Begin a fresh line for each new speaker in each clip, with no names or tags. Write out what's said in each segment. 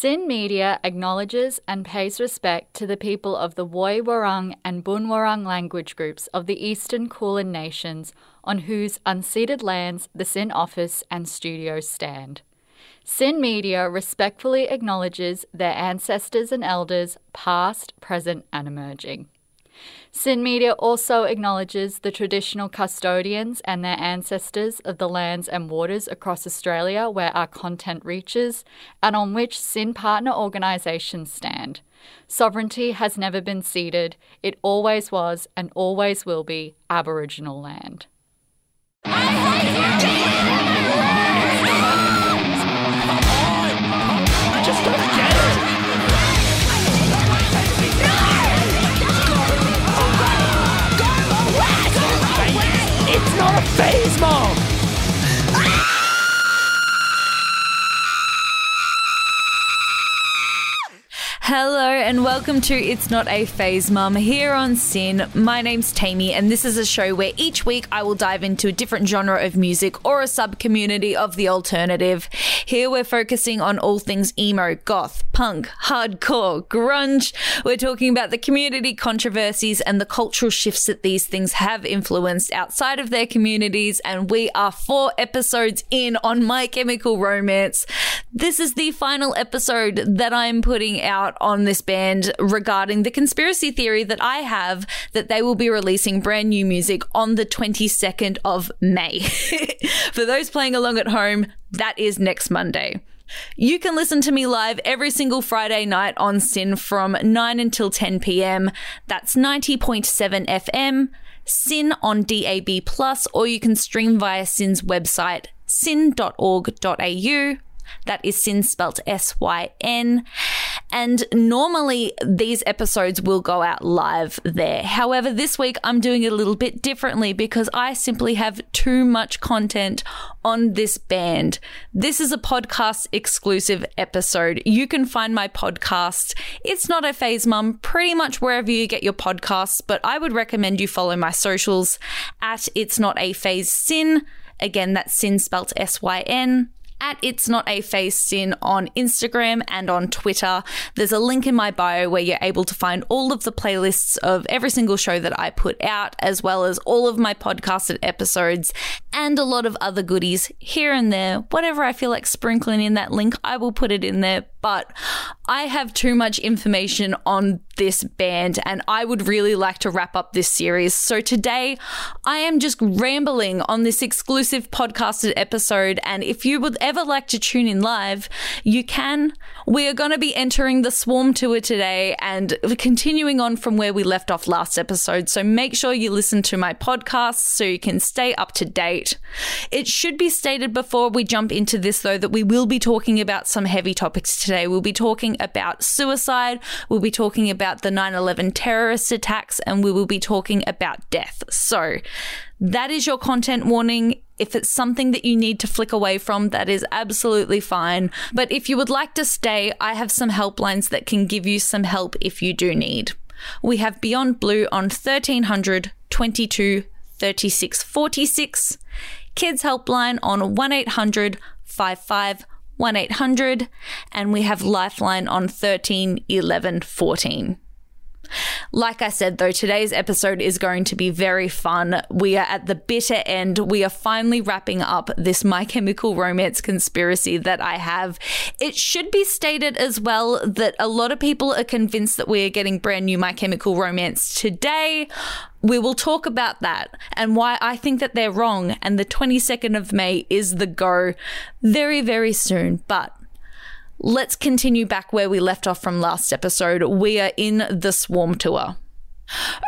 SYN Media acknowledges and pays respect to the people of the Woi Wurrung and Boon Wurrung language groups of the Eastern Kulin Nations on whose unceded lands the SYN office and studios stand. SYN Media respectfully acknowledges their ancestors and elders, past, present, and emerging. SYN Media also acknowledges the traditional custodians and their ancestors of the lands and waters across Australia where our content reaches and on which SYN partner organisations stand. Sovereignty has never been ceded, it always was and always will be Aboriginal land.
Not a phase mom.
Hello and welcome to It's Not a Phase Mum here on SYN. My name's Taymi and this is a show where each week I will dive into a different genre of music or a sub community of the alternative. Here we're focusing on all things emo, goth, punk, hardcore, grunge. We're talking about the community controversies and the cultural shifts that these things have influenced outside of their communities and we are four episodes in on My Chemical Romance. This is the final episode that I'm putting out on this band regarding the conspiracy theory that I have that they will be releasing brand new music on the 22nd of May. For those playing along at home, that is next Monday. You can listen to me live every single Friday night on SYN from 9 until 10 p.m. That's 90.7 FM, SYN on DAB, or you can stream via SYN's website, syn.org.au. That is SYN spelt S Y N. And normally these episodes will go out live there. However, this week I'm doing it a little bit differently because I simply have too much content on this band. This is a podcast exclusive episode. You can find my podcast. It's not a phase mum pretty much wherever you get your podcasts, but I would recommend you follow my socials at It's Not a Phase SYN. Again, that's SYN spelt S Y N at It's Not a Phase Syn on Instagram and on Twitter. There's a link in my bio where you're able to find all of the playlists of every single show that I put out, as well as all of my podcasted episodes and a lot of other goodies here and there. Whatever I feel like sprinkling in that link, I will put it in there. But I have too much information on this band and I would really like to wrap up this series. So today I am just rambling on this exclusive podcasted episode. And if you would ever like to tune in live, you can. We are going to be entering the Swarm Tour today and continuing on from where we left off last episode. So make sure you listen to my podcast so you can stay up to date. It should be stated before we jump into this, though, that we will be talking about some heavy topics today. We'll be talking about suicide, we'll be talking about the 9 11 terrorist attacks, and we will be talking about death. So, that is your content warning. If it's something that you need to flick away from, that is absolutely fine. But if you would like to stay, I have some helplines that can give you some help if you do need. We have Beyond Blue on 1300 22 36 46, Kids Helpline on 1 800 55 1 800, and we have Lifeline on 13 11 14. Like I said, though, today's episode is going to be very fun. We are at the bitter end. We are finally wrapping up this My Chemical Romance conspiracy that I have. It should be stated as well that a lot of people are convinced that we are getting brand new My Chemical Romance today. We will talk about that and why I think that they're wrong. And the 22nd of May is the go very, very soon. But let's continue back where we left off from last episode. We are in the Swarm Tour.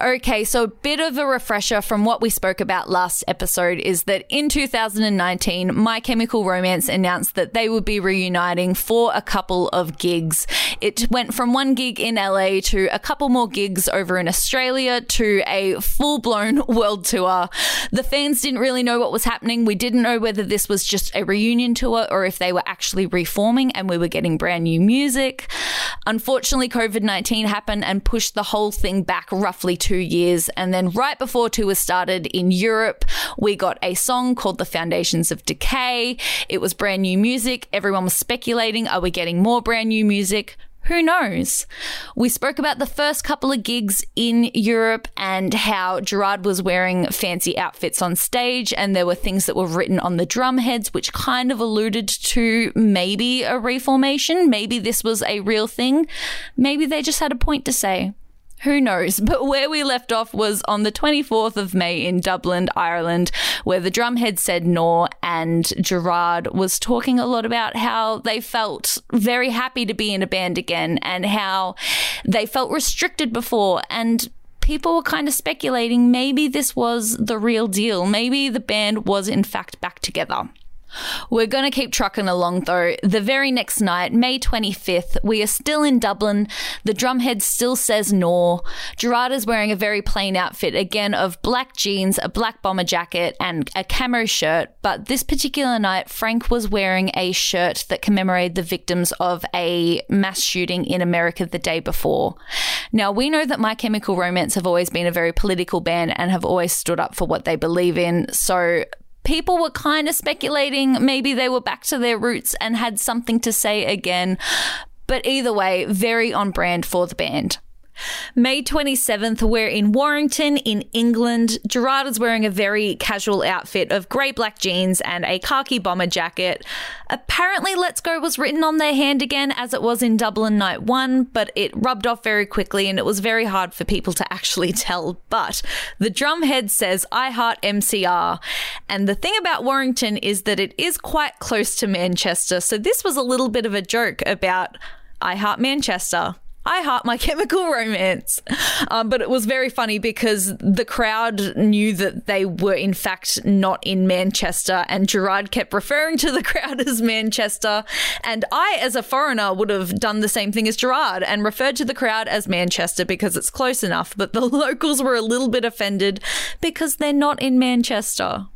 Okay, so a bit of a refresher from what we spoke about last episode is that in 2019, My Chemical Romance announced that they would be reuniting for a couple of gigs. It went from one gig in LA to a couple more gigs over in Australia to a full blown world tour. The fans didn't really know what was happening. We didn't know whether this was just a reunion tour or if they were actually reforming and we were getting brand new music. Unfortunately, COVID 19 happened and pushed the whole thing back roughly two years. And then, right before tour started in Europe, we got a song called The Foundations of Decay. It was brand new music. Everyone was speculating are we getting more brand new music? Who knows? We spoke about the first couple of gigs in Europe and how Gerard was wearing fancy outfits on stage, and there were things that were written on the drum heads which kind of alluded to maybe a reformation. Maybe this was a real thing. Maybe they just had a point to say. Who knows? But where we left off was on the 24th of May in Dublin, Ireland, where the drumhead said no, and Gerard was talking a lot about how they felt very happy to be in a band again and how they felt restricted before. And people were kind of speculating maybe this was the real deal. Maybe the band was in fact back together. We're going to keep trucking along though. The very next night, May 25th, we are still in Dublin. The drumhead still says no. Gerard is wearing a very plain outfit, again of black jeans, a black bomber jacket, and a camo shirt. But this particular night, Frank was wearing a shirt that commemorated the victims of a mass shooting in America the day before. Now, we know that My Chemical Romance have always been a very political band and have always stood up for what they believe in. So people were kind of speculating maybe they were back to their roots and had something to say again. But either way, very on brand for the band. May 27th, we're in Warrington in England. Gerard is wearing a very casual outfit of grey black jeans and a khaki bomber jacket. Apparently, Let's Go was written on their hand again as it was in Dublin Night 1, but it rubbed off very quickly and it was very hard for people to actually tell. But the drumhead says, I heart MCR. And the thing about Warrington is that it is quite close to Manchester, so this was a little bit of a joke about I heart Manchester. I heart my chemical romance. Um, but it was very funny because the crowd knew that they were, in fact, not in Manchester, and Gerard kept referring to the crowd as Manchester. And I, as a foreigner, would have done the same thing as Gerard and referred to the crowd as Manchester because it's close enough. But the locals were a little bit offended because they're not in Manchester.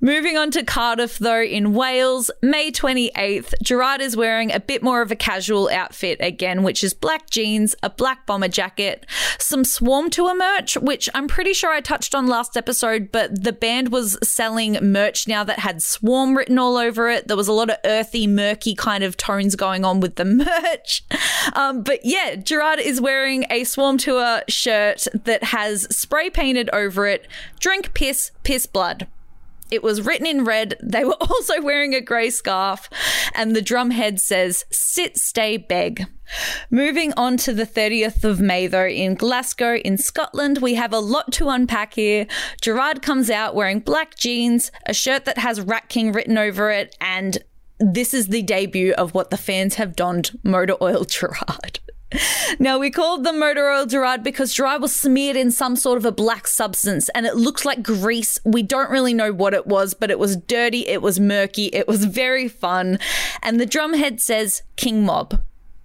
Moving on to Cardiff, though, in Wales, May 28th, Gerard is wearing a bit more of a casual outfit again, which is black jeans, a black bomber jacket, some Swarm Tour merch, which I'm pretty sure I touched on last episode, but the band was selling merch now that had Swarm written all over it. There was a lot of earthy, murky kind of tones going on with the merch. Um, but yeah, Gerard is wearing a Swarm Tour shirt that has spray painted over it drink, piss, piss, blood. It was written in red. They were also wearing a grey scarf, and the drumhead says, Sit, stay, beg. Moving on to the 30th of May, though, in Glasgow, in Scotland, we have a lot to unpack here. Gerard comes out wearing black jeans, a shirt that has Rat King written over it, and this is the debut of what the fans have donned Motor Oil Gerard. Now, we called the motor oil Gerard because Gerard was smeared in some sort of a black substance and it looks like grease. We don't really know what it was, but it was dirty, it was murky, it was very fun. And the drumhead says King Mob.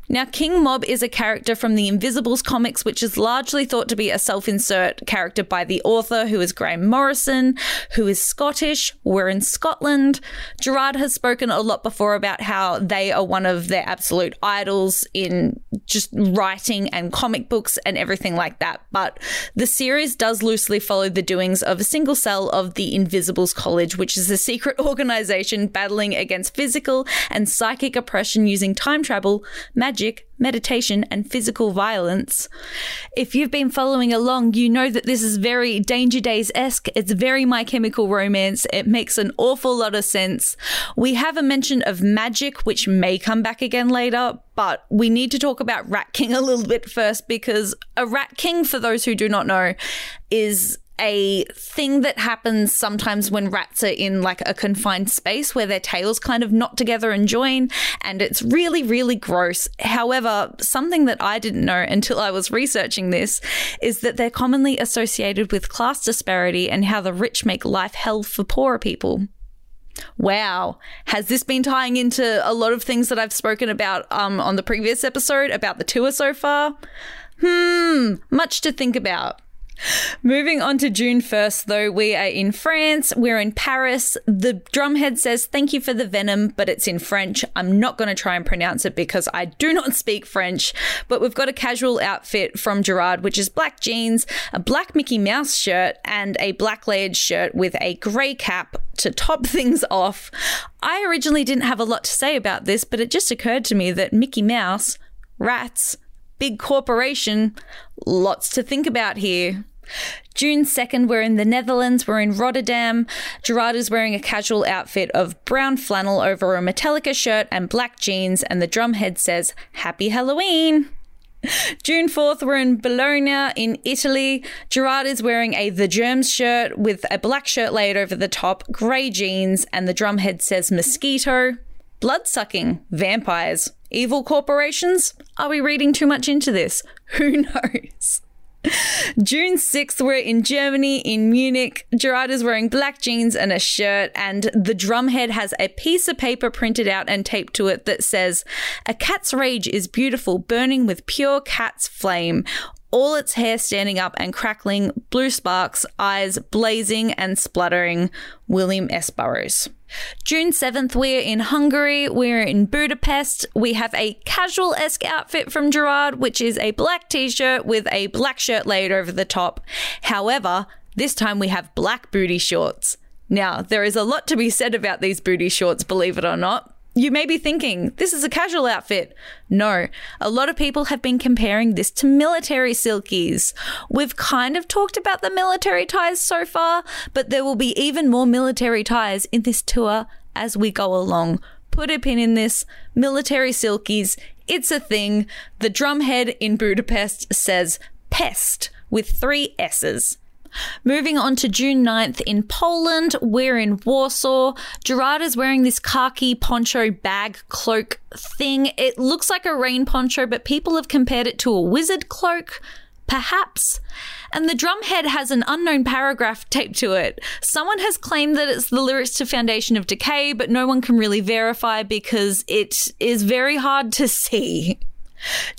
Now, King Mob is a character from the Invisibles comics, which is largely thought to be a self insert character by the author, who is Graham Morrison, who is Scottish. We're in Scotland. Gerard has spoken a lot before about how they are one of their absolute idols in just writing and comic books and everything like that. But the series does loosely follow the doings of a single cell of the Invisibles College, which is a secret organization battling against physical and psychic oppression using time travel, magic magic, meditation, and physical violence. If you've been following along, you know that this is very Danger Days esque. It's very My Chemical Romance. It makes an awful lot of sense. We have a mention of magic, which may come back again later, but we need to talk about Rat King a little bit first because a Rat King, for those who do not know, is a thing that happens sometimes when rats are in like a confined space where their tails kind of knot together and join, and it's really, really gross. However, something that I didn't know until I was researching this is that they're commonly associated with class disparity and how the rich make life hell for poorer people. Wow. Has this been tying into a lot of things that I've spoken about um, on the previous episode about the tour so far? Hmm, much to think about. Moving on to June 1st, though, we are in France. We're in Paris. The drumhead says, Thank you for the venom, but it's in French. I'm not going to try and pronounce it because I do not speak French. But we've got a casual outfit from Gerard, which is black jeans, a black Mickey Mouse shirt, and a black layered shirt with a grey cap to top things off. I originally didn't have a lot to say about this, but it just occurred to me that Mickey Mouse, rats, big corporation, lots to think about here. June 2nd, we're in the Netherlands, we're in Rotterdam. Gerard is wearing a casual outfit of brown flannel over a Metallica shirt and black jeans, and the drumhead says, Happy Halloween! June 4th, we're in Bologna in Italy. Gerard is wearing a The Germs shirt with a black shirt laid over the top, grey jeans, and the drumhead says mosquito. Blood sucking, vampires, evil corporations? Are we reading too much into this? Who knows? June 6th, we're in Germany, in Munich. Gerard is wearing black jeans and a shirt, and the drumhead has a piece of paper printed out and taped to it that says, A cat's rage is beautiful, burning with pure cat's flame all its hair standing up and crackling, blue sparks, eyes blazing and spluttering. William S. Burroughs. June 7th, we're in Hungary. We're in Budapest. We have a casual esque outfit from Gerard, which is a black t shirt with a black shirt laid over the top. However, this time we have black booty shorts. Now, there is a lot to be said about these booty shorts, believe it or not. You may be thinking, this is a casual outfit. No, a lot of people have been comparing this to military silkies. We've kind of talked about the military ties so far, but there will be even more military ties in this tour as we go along. Put a pin in this. Military silkies, it's a thing. The drumhead in Budapest says pest with three S's. Moving on to June 9th in Poland, we're in Warsaw. Gerard is wearing this khaki poncho bag cloak thing. It looks like a rain poncho, but people have compared it to a wizard cloak. Perhaps. And the drumhead has an unknown paragraph taped to it. Someone has claimed that it's the lyrics to Foundation of Decay, but no one can really verify because it is very hard to see.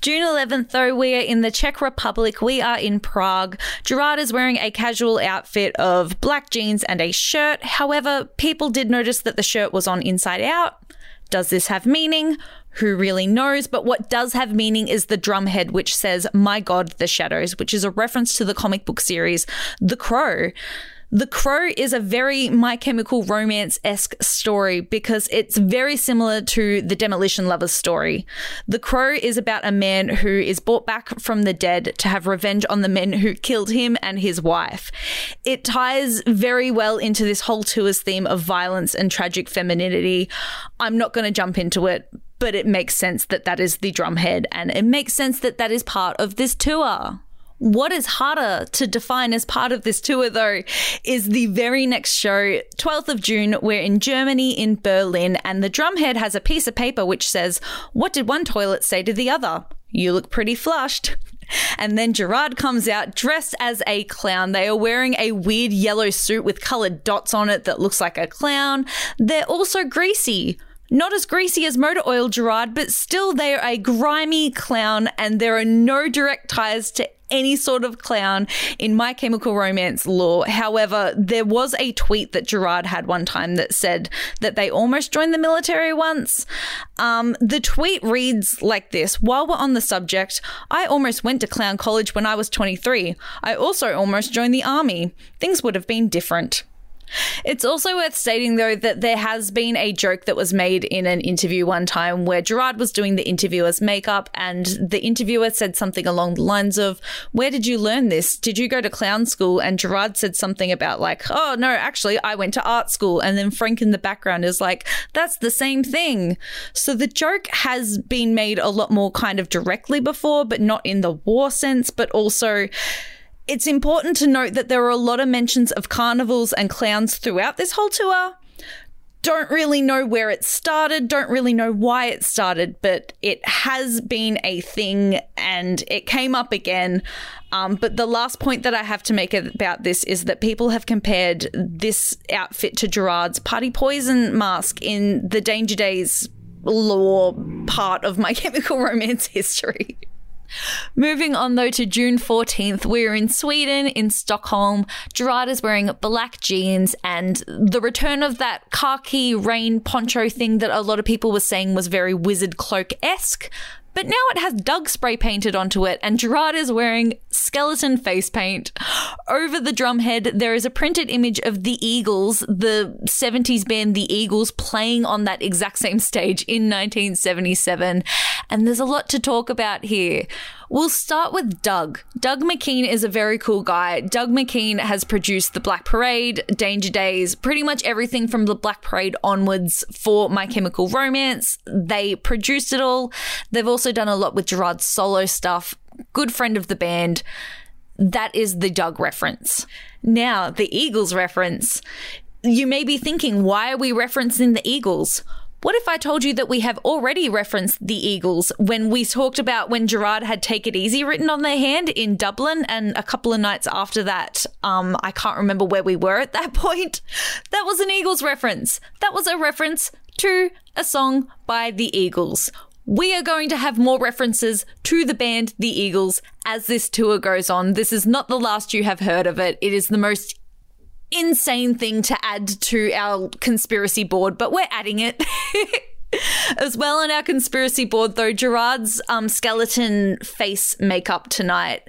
June 11th, though, we are in the Czech Republic. We are in Prague. Gerard is wearing a casual outfit of black jeans and a shirt. However, people did notice that the shirt was on inside out. Does this have meaning? Who really knows? But what does have meaning is the drumhead, which says, My God, the Shadows, which is a reference to the comic book series The Crow. The Crow is a very My Chemical Romance esque story because it's very similar to the Demolition Lovers story. The Crow is about a man who is brought back from the dead to have revenge on the men who killed him and his wife. It ties very well into this whole tour's theme of violence and tragic femininity. I'm not going to jump into it, but it makes sense that that is the drumhead and it makes sense that that is part of this tour. What is harder to define as part of this tour, though, is the very next show, 12th of June. We're in Germany, in Berlin, and the drumhead has a piece of paper which says, What did one toilet say to the other? You look pretty flushed. And then Gerard comes out dressed as a clown. They are wearing a weird yellow suit with colored dots on it that looks like a clown. They're also greasy. Not as greasy as motor oil Gerard, but still they are a grimy clown and there are no direct ties to any sort of clown in My Chemical Romance lore. However, there was a tweet that Gerard had one time that said that they almost joined the military once. Um, the tweet reads like this While we're on the subject, I almost went to clown college when I was 23. I also almost joined the army. Things would have been different. It's also worth stating, though, that there has been a joke that was made in an interview one time where Gerard was doing the interviewer's makeup, and the interviewer said something along the lines of, Where did you learn this? Did you go to clown school? And Gerard said something about, like, Oh, no, actually, I went to art school. And then Frank in the background is like, That's the same thing. So the joke has been made a lot more kind of directly before, but not in the war sense, but also it's important to note that there are a lot of mentions of carnivals and clowns throughout this whole tour. Don't really know where it started, don't really know why it started, but it has been a thing and it came up again. Um, but the last point that I have to make about this is that people have compared this outfit to Gerard's party poison mask in the Danger Days lore part of my chemical romance history. Moving on though to June 14th, we're in Sweden, in Stockholm. Gerard is wearing black jeans and the return of that khaki rain poncho thing that a lot of people were saying was very wizard cloak esque. But now it has Doug spray painted onto it, and Gerard is wearing skeleton face paint. Over the drumhead, there is a printed image of the Eagles, the 70s band The Eagles, playing on that exact same stage in 1977. And there's a lot to talk about here. We'll start with Doug. Doug McKean is a very cool guy. Doug McKean has produced The Black Parade, Danger Days, pretty much everything from The Black Parade onwards for My Chemical Romance. They produced it all. They've also done a lot with Gerard's solo stuff. Good friend of the band. That is the Doug reference. Now, the Eagles reference. You may be thinking, why are we referencing the Eagles? What if I told you that we have already referenced the Eagles when we talked about when Gerard had Take It Easy written on their hand in Dublin and a couple of nights after that, um, I can't remember where we were at that point. That was an Eagles reference. That was a reference to a song by the Eagles. We are going to have more references to the band The Eagles as this tour goes on. This is not the last you have heard of it. It is the most insane thing to add to our conspiracy board, but we're adding it. As well on our conspiracy board, though, Gerard's um, skeleton face makeup tonight.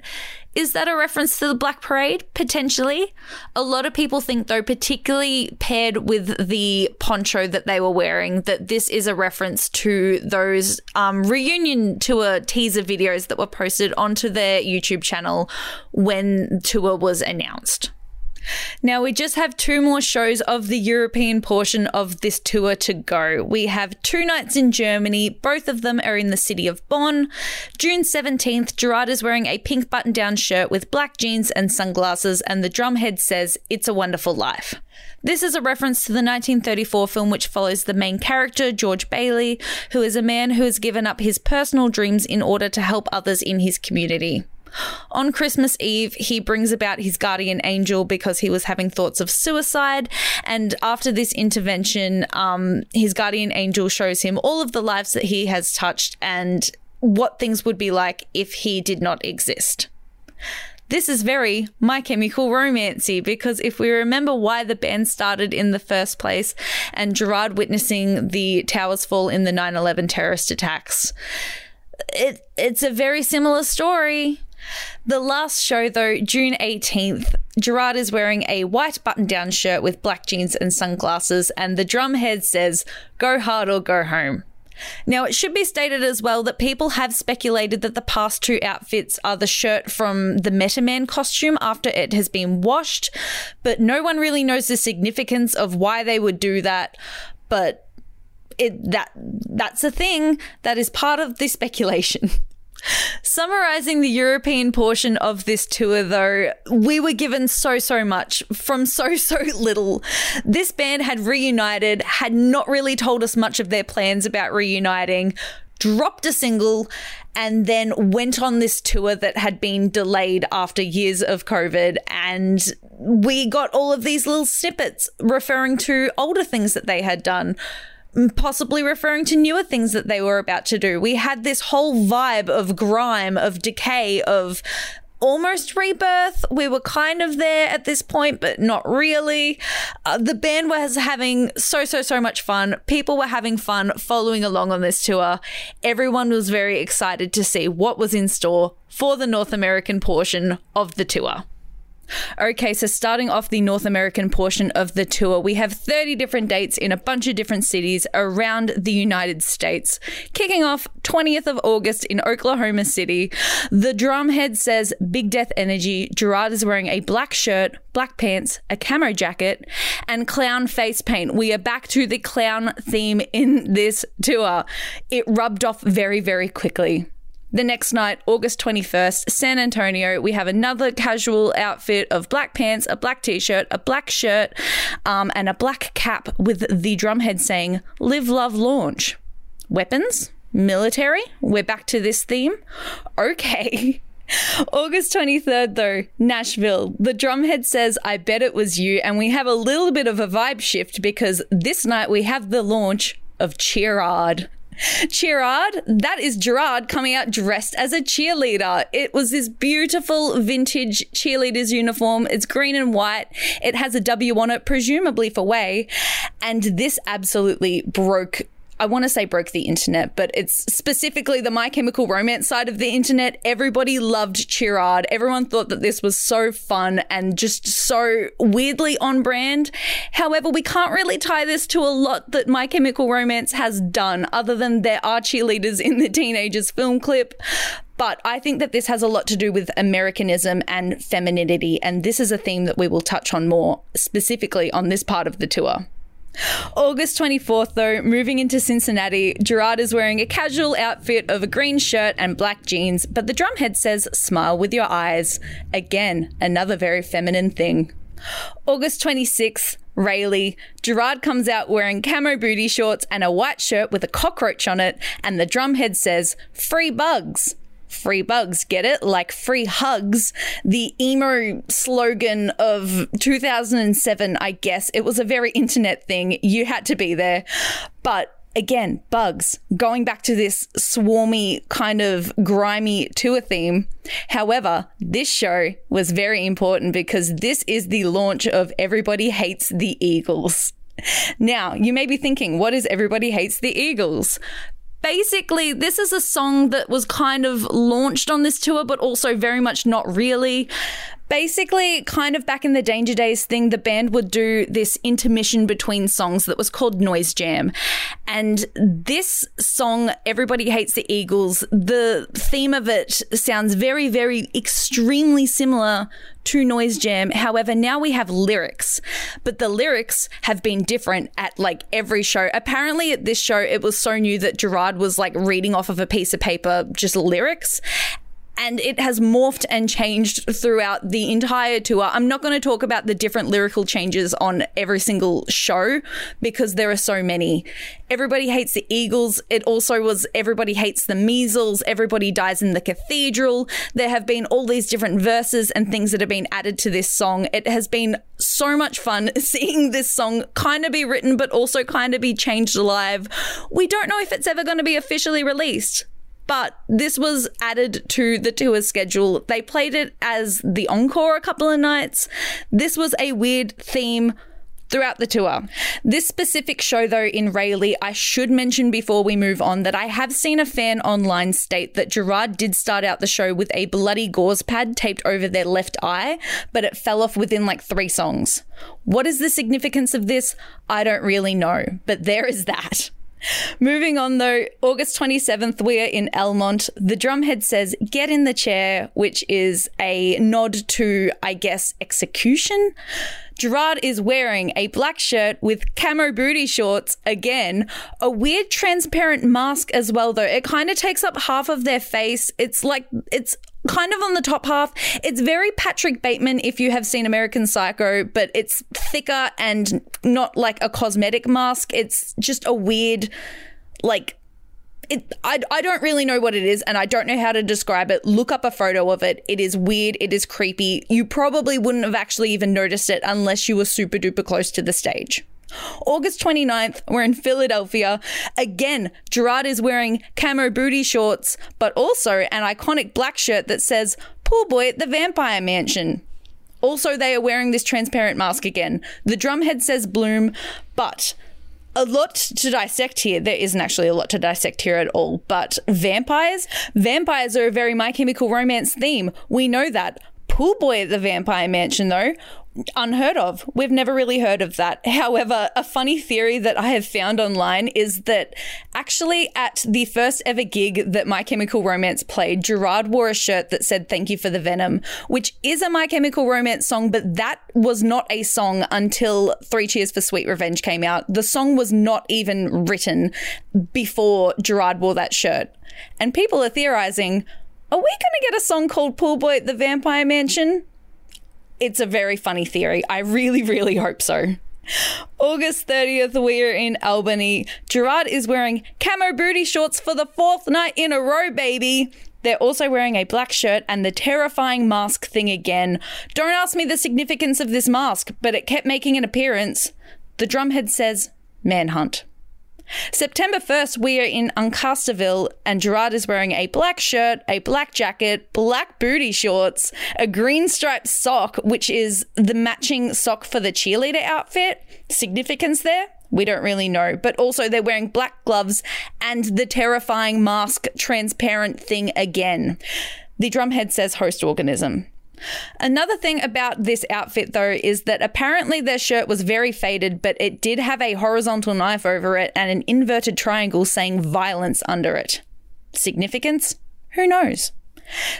Is that a reference to the Black Parade? Potentially. A lot of people think, though, particularly paired with the poncho that they were wearing, that this is a reference to those um, reunion tour teaser videos that were posted onto their YouTube channel when tour was announced. Now, we just have two more shows of the European portion of this tour to go. We have two nights in Germany, both of them are in the city of Bonn. June 17th, Gerard is wearing a pink button down shirt with black jeans and sunglasses, and the drumhead says, It's a Wonderful Life. This is a reference to the 1934 film which follows the main character, George Bailey, who is a man who has given up his personal dreams in order to help others in his community. On Christmas Eve, he brings about his guardian angel because he was having thoughts of suicide. And after this intervention, um, his guardian angel shows him all of the lives that he has touched and what things would be like if he did not exist. This is very My Chemical Romancy because if we remember why the band started in the first place and Gerard witnessing the towers fall in the 9/11 terrorist attacks, it it's a very similar story. The last show, though, June 18th, Gerard is wearing a white button down shirt with black jeans and sunglasses, and the drumhead says, Go hard or go home. Now, it should be stated as well that people have speculated that the past two outfits are the shirt from the Metaman costume after it has been washed, but no one really knows the significance of why they would do that. But it that that's a thing that is part of the speculation. Summarizing the European portion of this tour, though, we were given so, so much from so, so little. This band had reunited, had not really told us much of their plans about reuniting, dropped a single, and then went on this tour that had been delayed after years of COVID. And we got all of these little snippets referring to older things that they had done possibly referring to newer things that they were about to do. We had this whole vibe of grime, of decay, of almost rebirth. We were kind of there at this point, but not really. Uh, the band was having so, so, so much fun. People were having fun following along on this tour. Everyone was very excited to see what was in store for the North American portion of the tour. Okay, so starting off the North American portion of the tour, we have 30 different dates in a bunch of different cities around the United States. Kicking off 20th of August in Oklahoma City, the drumhead says Big Death Energy. Gerard is wearing a black shirt, black pants, a camo jacket, and clown face paint. We are back to the clown theme in this tour. It rubbed off very, very quickly. The next night, August 21st, San Antonio, we have another casual outfit of black pants, a black t shirt, a black shirt, um, and a black cap with the drumhead saying, Live, Love, Launch. Weapons? Military? We're back to this theme? Okay. August 23rd, though, Nashville. The drumhead says, I bet it was you. And we have a little bit of a vibe shift because this night we have the launch of Cheerard. Cheerard, that is Gerard coming out dressed as a cheerleader. It was this beautiful vintage cheerleader's uniform. It's green and white. It has a W on it, presumably for Way. And this absolutely broke I want to say broke the internet, but it's specifically the My Chemical Romance side of the internet. Everybody loved Cheerard. Everyone thought that this was so fun and just so weirdly on brand. However, we can't really tie this to a lot that My Chemical Romance has done, other than there are cheerleaders in the teenagers film clip. But I think that this has a lot to do with Americanism and femininity, and this is a theme that we will touch on more specifically on this part of the tour. August 24th, though, moving into Cincinnati, Gerard is wearing a casual outfit of a green shirt and black jeans, but the drumhead says, Smile with your eyes. Again, another very feminine thing. August 26th, Raleigh. Gerard comes out wearing camo booty shorts and a white shirt with a cockroach on it, and the drumhead says, Free bugs free bugs. Get it? Like free hugs. The emo slogan of 2007, I guess. It was a very internet thing. You had to be there. But again, bugs, going back to this swarmy, kind of grimy tour theme. However, this show was very important because this is the launch of Everybody Hates the Eagles. Now, you may be thinking, what is Everybody Hates the Eagles? Basically, this is a song that was kind of launched on this tour, but also very much not really. Basically, kind of back in the Danger Days thing, the band would do this intermission between songs that was called Noise Jam. And this song, Everybody Hates the Eagles, the theme of it sounds very, very extremely similar to Noise Jam. However, now we have lyrics, but the lyrics have been different at like every show. Apparently, at this show, it was so new that Gerard was like reading off of a piece of paper just lyrics and it has morphed and changed throughout the entire tour. I'm not going to talk about the different lyrical changes on every single show because there are so many. Everybody hates the Eagles. It also was Everybody hates the measles. Everybody dies in the cathedral. There have been all these different verses and things that have been added to this song. It has been so much fun seeing this song kind of be written, but also kind of be changed live. We don't know if it's ever going to be officially released but this was added to the tour schedule. They played it as the encore a couple of nights. This was a weird theme throughout the tour. This specific show, though, in Raleigh, I should mention before we move on that I have seen a fan online state that Gerard did start out the show with a bloody gauze pad taped over their left eye, but it fell off within like three songs. What is the significance of this? I don't really know, but there is that. Moving on though, August 27th, we are in Elmont. The drumhead says, Get in the chair, which is a nod to, I guess, execution. Gerard is wearing a black shirt with camo booty shorts again, a weird transparent mask as well, though. It kind of takes up half of their face. It's like, it's kind of on the top half. It's very Patrick Bateman if you have seen American Psycho, but it's thicker and not like a cosmetic mask. It's just a weird, like, it, I, I don't really know what it is and I don't know how to describe it. Look up a photo of it. It is weird. It is creepy. You probably wouldn't have actually even noticed it unless you were super duper close to the stage. August 29th, we're in Philadelphia. Again, Gerard is wearing camo booty shorts, but also an iconic black shirt that says, Pool Boy at the Vampire Mansion. Also, they are wearing this transparent mask again. The drumhead says Bloom, but a lot to dissect here. There isn't actually a lot to dissect here at all, but vampires? Vampires are a very My Chemical Romance theme. We know that. Pool Boy at the Vampire Mansion, though, unheard of. We've never really heard of that. However, a funny theory that I have found online is that actually at the first ever gig that My Chemical Romance played, Gerard wore a shirt that said Thank You for the Venom, which is a My Chemical Romance song, but that was not a song until Three Cheers for Sweet Revenge came out. The song was not even written before Gerard wore that shirt. And people are theorizing, are we going to get a song called Pool Boy at the Vampire Mansion? it's a very funny theory. I really, really hope so. August 30th, we are in Albany. Gerard is wearing camo booty shorts for the fourth night in a row, baby. They're also wearing a black shirt and the terrifying mask thing again. Don't ask me the significance of this mask, but it kept making an appearance. The drumhead says, Manhunt. September 1st, we are in Uncasterville, and Gerard is wearing a black shirt, a black jacket, black booty shorts, a green striped sock, which is the matching sock for the cheerleader outfit. Significance there? We don't really know. But also, they're wearing black gloves and the terrifying mask transparent thing again. The drumhead says host organism. Another thing about this outfit, though, is that apparently their shirt was very faded, but it did have a horizontal knife over it and an inverted triangle saying violence under it. Significance? Who knows?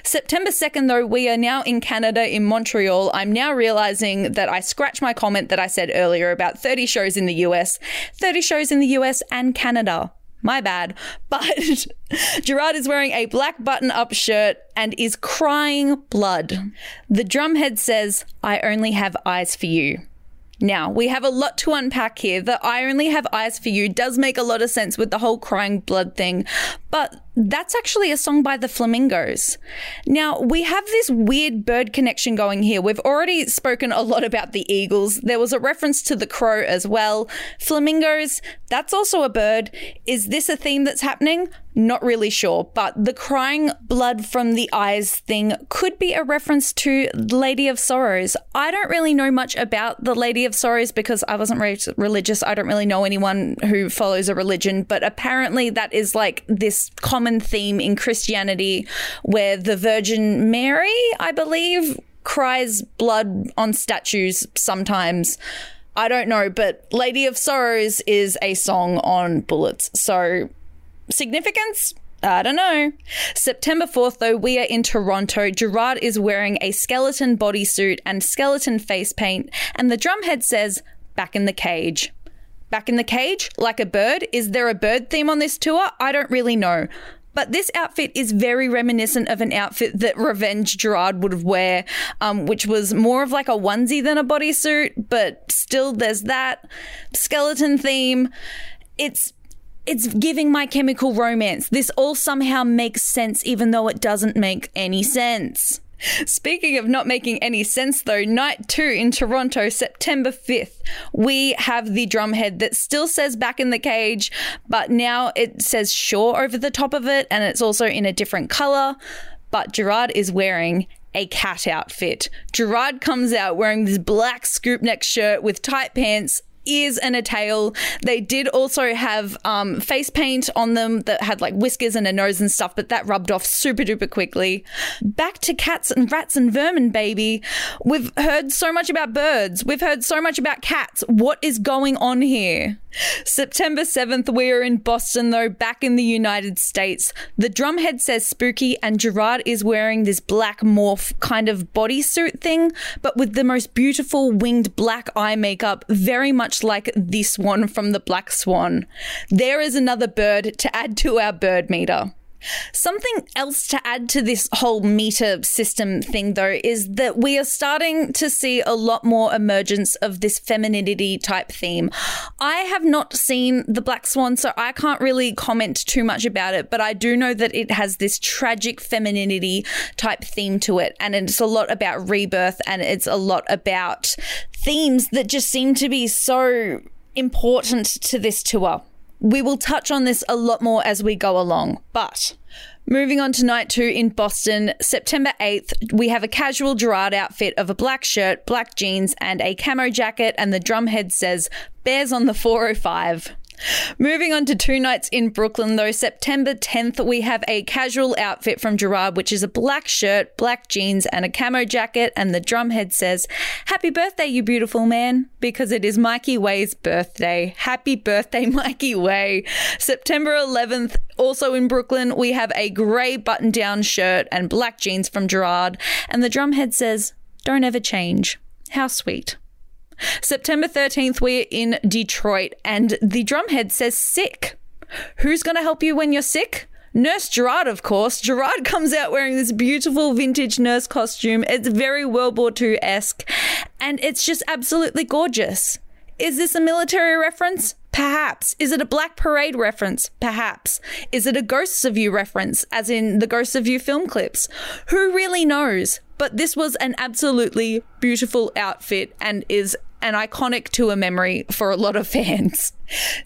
September 2nd, though, we are now in Canada, in Montreal. I'm now realizing that I scratched my comment that I said earlier about 30 shows in the US, 30 shows in the US and Canada. My bad. But Gerard is wearing a black button up shirt and is crying blood. The drumhead says, I only have eyes for you. Now, we have a lot to unpack here. The I only have eyes for you does make a lot of sense with the whole crying blood thing, but that's actually a song by the Flamingos. Now, we have this weird bird connection going here. We've already spoken a lot about the eagles. There was a reference to the crow as well. Flamingos, that's also a bird. Is this a theme that's happening? Not really sure, but the crying blood from the eyes thing could be a reference to Lady of Sorrows. I don't really know much about the Lady of Sorrows because I wasn't raised religious. I don't really know anyone who follows a religion, but apparently that is like this common theme in Christianity where the Virgin Mary, I believe, cries blood on statues sometimes. I don't know, but Lady of Sorrows is a song on bullets. So Significance? I don't know. September 4th, though, we are in Toronto. Gerard is wearing a skeleton bodysuit and skeleton face paint, and the drumhead says, Back in the cage. Back in the cage? Like a bird? Is there a bird theme on this tour? I don't really know. But this outfit is very reminiscent of an outfit that Revenge Gerard would wear, um, which was more of like a onesie than a bodysuit, but still there's that skeleton theme. It's it's giving my chemical romance. This all somehow makes sense, even though it doesn't make any sense. Speaking of not making any sense, though, night two in Toronto, September 5th, we have the drumhead that still says back in the cage, but now it says sure over the top of it, and it's also in a different color. But Gerard is wearing a cat outfit. Gerard comes out wearing this black scoop neck shirt with tight pants, ears and a tail. They did also have um, face paint on them that had like whiskers and a nose and stuff, but that rubbed off super duper quickly. Back to cats and rats and vermin, baby. We've heard so much about birds. We've heard so much about cats. What is going on here? September 7th, we are in Boston, though, back in the United States. The drumhead says spooky, and Gerard is wearing this black morph kind of bodysuit thing, but with the most beautiful winged black eye makeup, very much like this one from the Black Swan. There is another bird to add to our bird meter. Something else to add to this whole meter system thing, though, is that we are starting to see a lot more emergence of this femininity type theme. I have not seen The Black Swan, so I can't really comment too much about it, but I do know that it has this tragic femininity type theme to it, and it's a lot about rebirth and it's a lot about themes that just seem to be so important to this tour. We will touch on this a lot more as we go along, but Moving on to night two in Boston, September 8th, we have a casual Gerard outfit of a black shirt, black jeans, and a camo jacket, and the drumhead says, Bears on the 405. Moving on to two nights in Brooklyn, though, September 10th, we have a casual outfit from Gerard, which is a black shirt, black jeans, and a camo jacket. And the drumhead says, Happy birthday, you beautiful man, because it is Mikey Way's birthday. Happy birthday, Mikey Way. September 11th, also in Brooklyn, we have a grey button down shirt and black jeans from Gerard. And the drumhead says, Don't ever change. How sweet. September 13th, we're in Detroit, and the drumhead says sick. Who's going to help you when you're sick? Nurse Gerard, of course. Gerard comes out wearing this beautiful vintage nurse costume. It's very World War II esque, and it's just absolutely gorgeous. Is this a military reference? Perhaps. Is it a Black Parade reference? Perhaps. Is it a Ghosts of You reference, as in the Ghosts of You film clips? Who really knows? But this was an absolutely beautiful outfit and is and iconic to a memory for a lot of fans.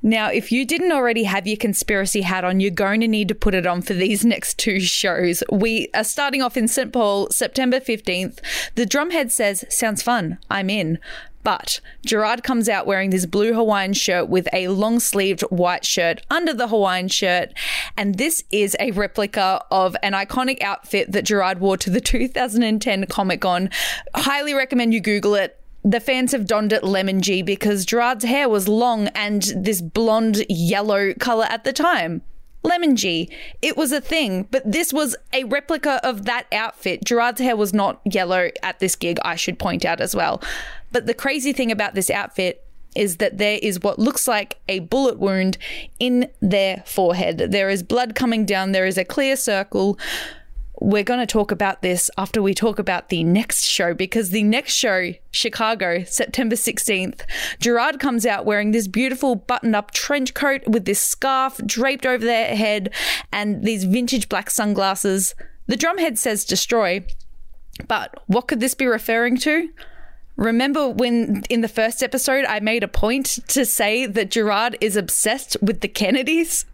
Now, if you didn't already have your conspiracy hat on, you're going to need to put it on for these next two shows. We are starting off in St. Paul, September 15th. The drumhead says, Sounds fun. I'm in. But Gerard comes out wearing this blue Hawaiian shirt with a long sleeved white shirt under the Hawaiian shirt. And this is a replica of an iconic outfit that Gerard wore to the 2010 Comic Con. Highly recommend you Google it. The fans have donned it lemon G because Gerard's hair was long and this blonde yellow color at the time. Lemon G. It was a thing, but this was a replica of that outfit. Gerard's hair was not yellow at this gig, I should point out as well. But the crazy thing about this outfit is that there is what looks like a bullet wound in their forehead. There is blood coming down, there is a clear circle. We're going to talk about this after we talk about the next show because the next show, Chicago, September 16th, Gerard comes out wearing this beautiful button up trench coat with this scarf draped over their head and these vintage black sunglasses. The drumhead says destroy, but what could this be referring to? Remember when in the first episode I made a point to say that Gerard is obsessed with the Kennedys?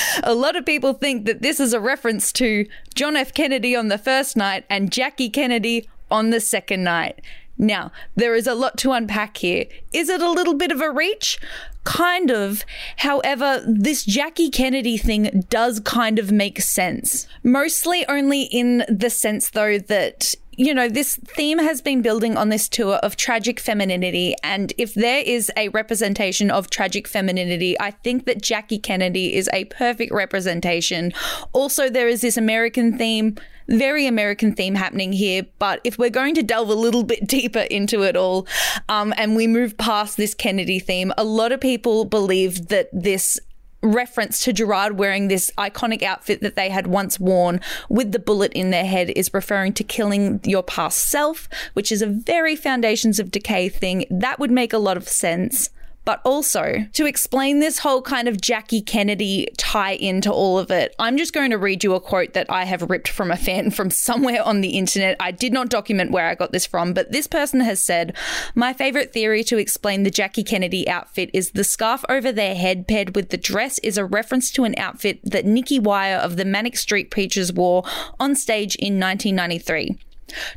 A lot of people think that this is a reference to John F. Kennedy on the first night and Jackie Kennedy on the second night. Now, there is a lot to unpack here. Is it a little bit of a reach? Kind of. However, this Jackie Kennedy thing does kind of make sense. Mostly only in the sense, though, that you know, this theme has been building on this tour of tragic femininity. And if there is a representation of tragic femininity, I think that Jackie Kennedy is a perfect representation. Also, there is this American theme, very American theme happening here. But if we're going to delve a little bit deeper into it all um, and we move past this Kennedy theme, a lot of people believe that this reference to Gerard wearing this iconic outfit that they had once worn with the bullet in their head is referring to killing your past self, which is a very foundations of decay thing. That would make a lot of sense. But also, to explain this whole kind of Jackie Kennedy tie into all of it, I'm just going to read you a quote that I have ripped from a fan from somewhere on the internet. I did not document where I got this from, but this person has said, My favorite theory to explain the Jackie Kennedy outfit is the scarf over their head paired with the dress is a reference to an outfit that Nicky Wire of the Manic Street Preachers wore on stage in 1993.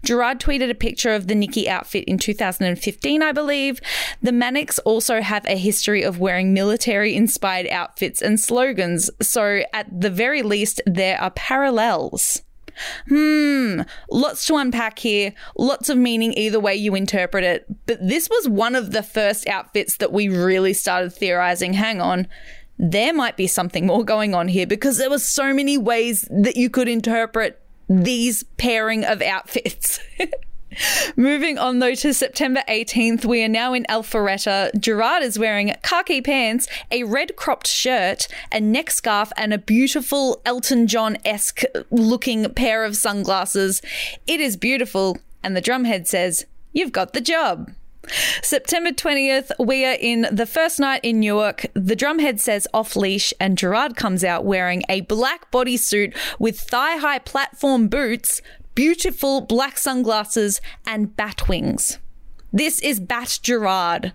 Gerard tweeted a picture of the Nicky outfit in 2015, I believe. The Manics also have a history of wearing military inspired outfits and slogans, so at the very least, there are parallels. Hmm, lots to unpack here, lots of meaning either way you interpret it, but this was one of the first outfits that we really started theorizing. Hang on, there might be something more going on here because there were so many ways that you could interpret these pairing of outfits. Moving on though to September 18th, we are now in Alpharetta. Gerard is wearing khaki pants, a red cropped shirt, a neck scarf, and a beautiful Elton John esque looking pair of sunglasses. It is beautiful, and the drumhead says, You've got the job. September 20th, we are in the first night in Newark. The drumhead says off leash, and Gerard comes out wearing a black bodysuit with thigh high platform boots, beautiful black sunglasses, and bat wings. This is Bat Gerard.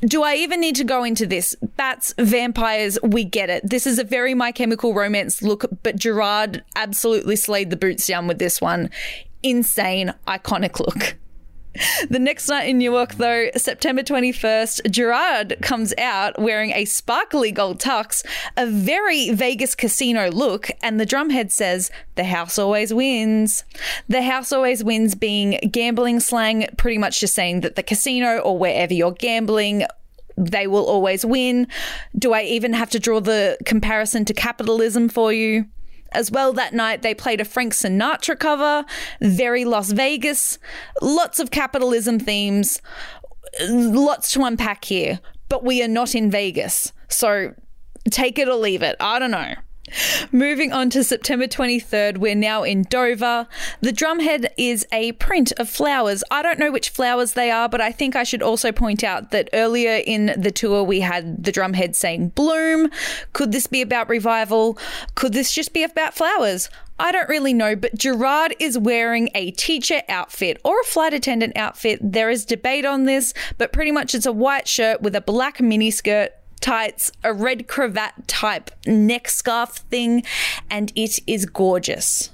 Do I even need to go into this? Bats, vampires, we get it. This is a very My Chemical Romance look, but Gerard absolutely slayed the boots down with this one. Insane, iconic look. The next night in Newark, though, September 21st, Gerard comes out wearing a sparkly gold tux, a very Vegas casino look, and the drumhead says, The house always wins. The house always wins being gambling slang, pretty much just saying that the casino or wherever you're gambling they will always win. Do I even have to draw the comparison to capitalism for you? As well, that night they played a Frank Sinatra cover, very Las Vegas, lots of capitalism themes, lots to unpack here. But we are not in Vegas. So take it or leave it. I don't know. Moving on to September 23rd, we're now in Dover. The drumhead is a print of flowers. I don't know which flowers they are, but I think I should also point out that earlier in the tour we had the drumhead saying bloom. Could this be about revival? Could this just be about flowers? I don't really know, but Gerard is wearing a teacher outfit or a flight attendant outfit. There is debate on this, but pretty much it's a white shirt with a black miniskirt, tights, a red cravat type neck scarf thing, and it is gorgeous.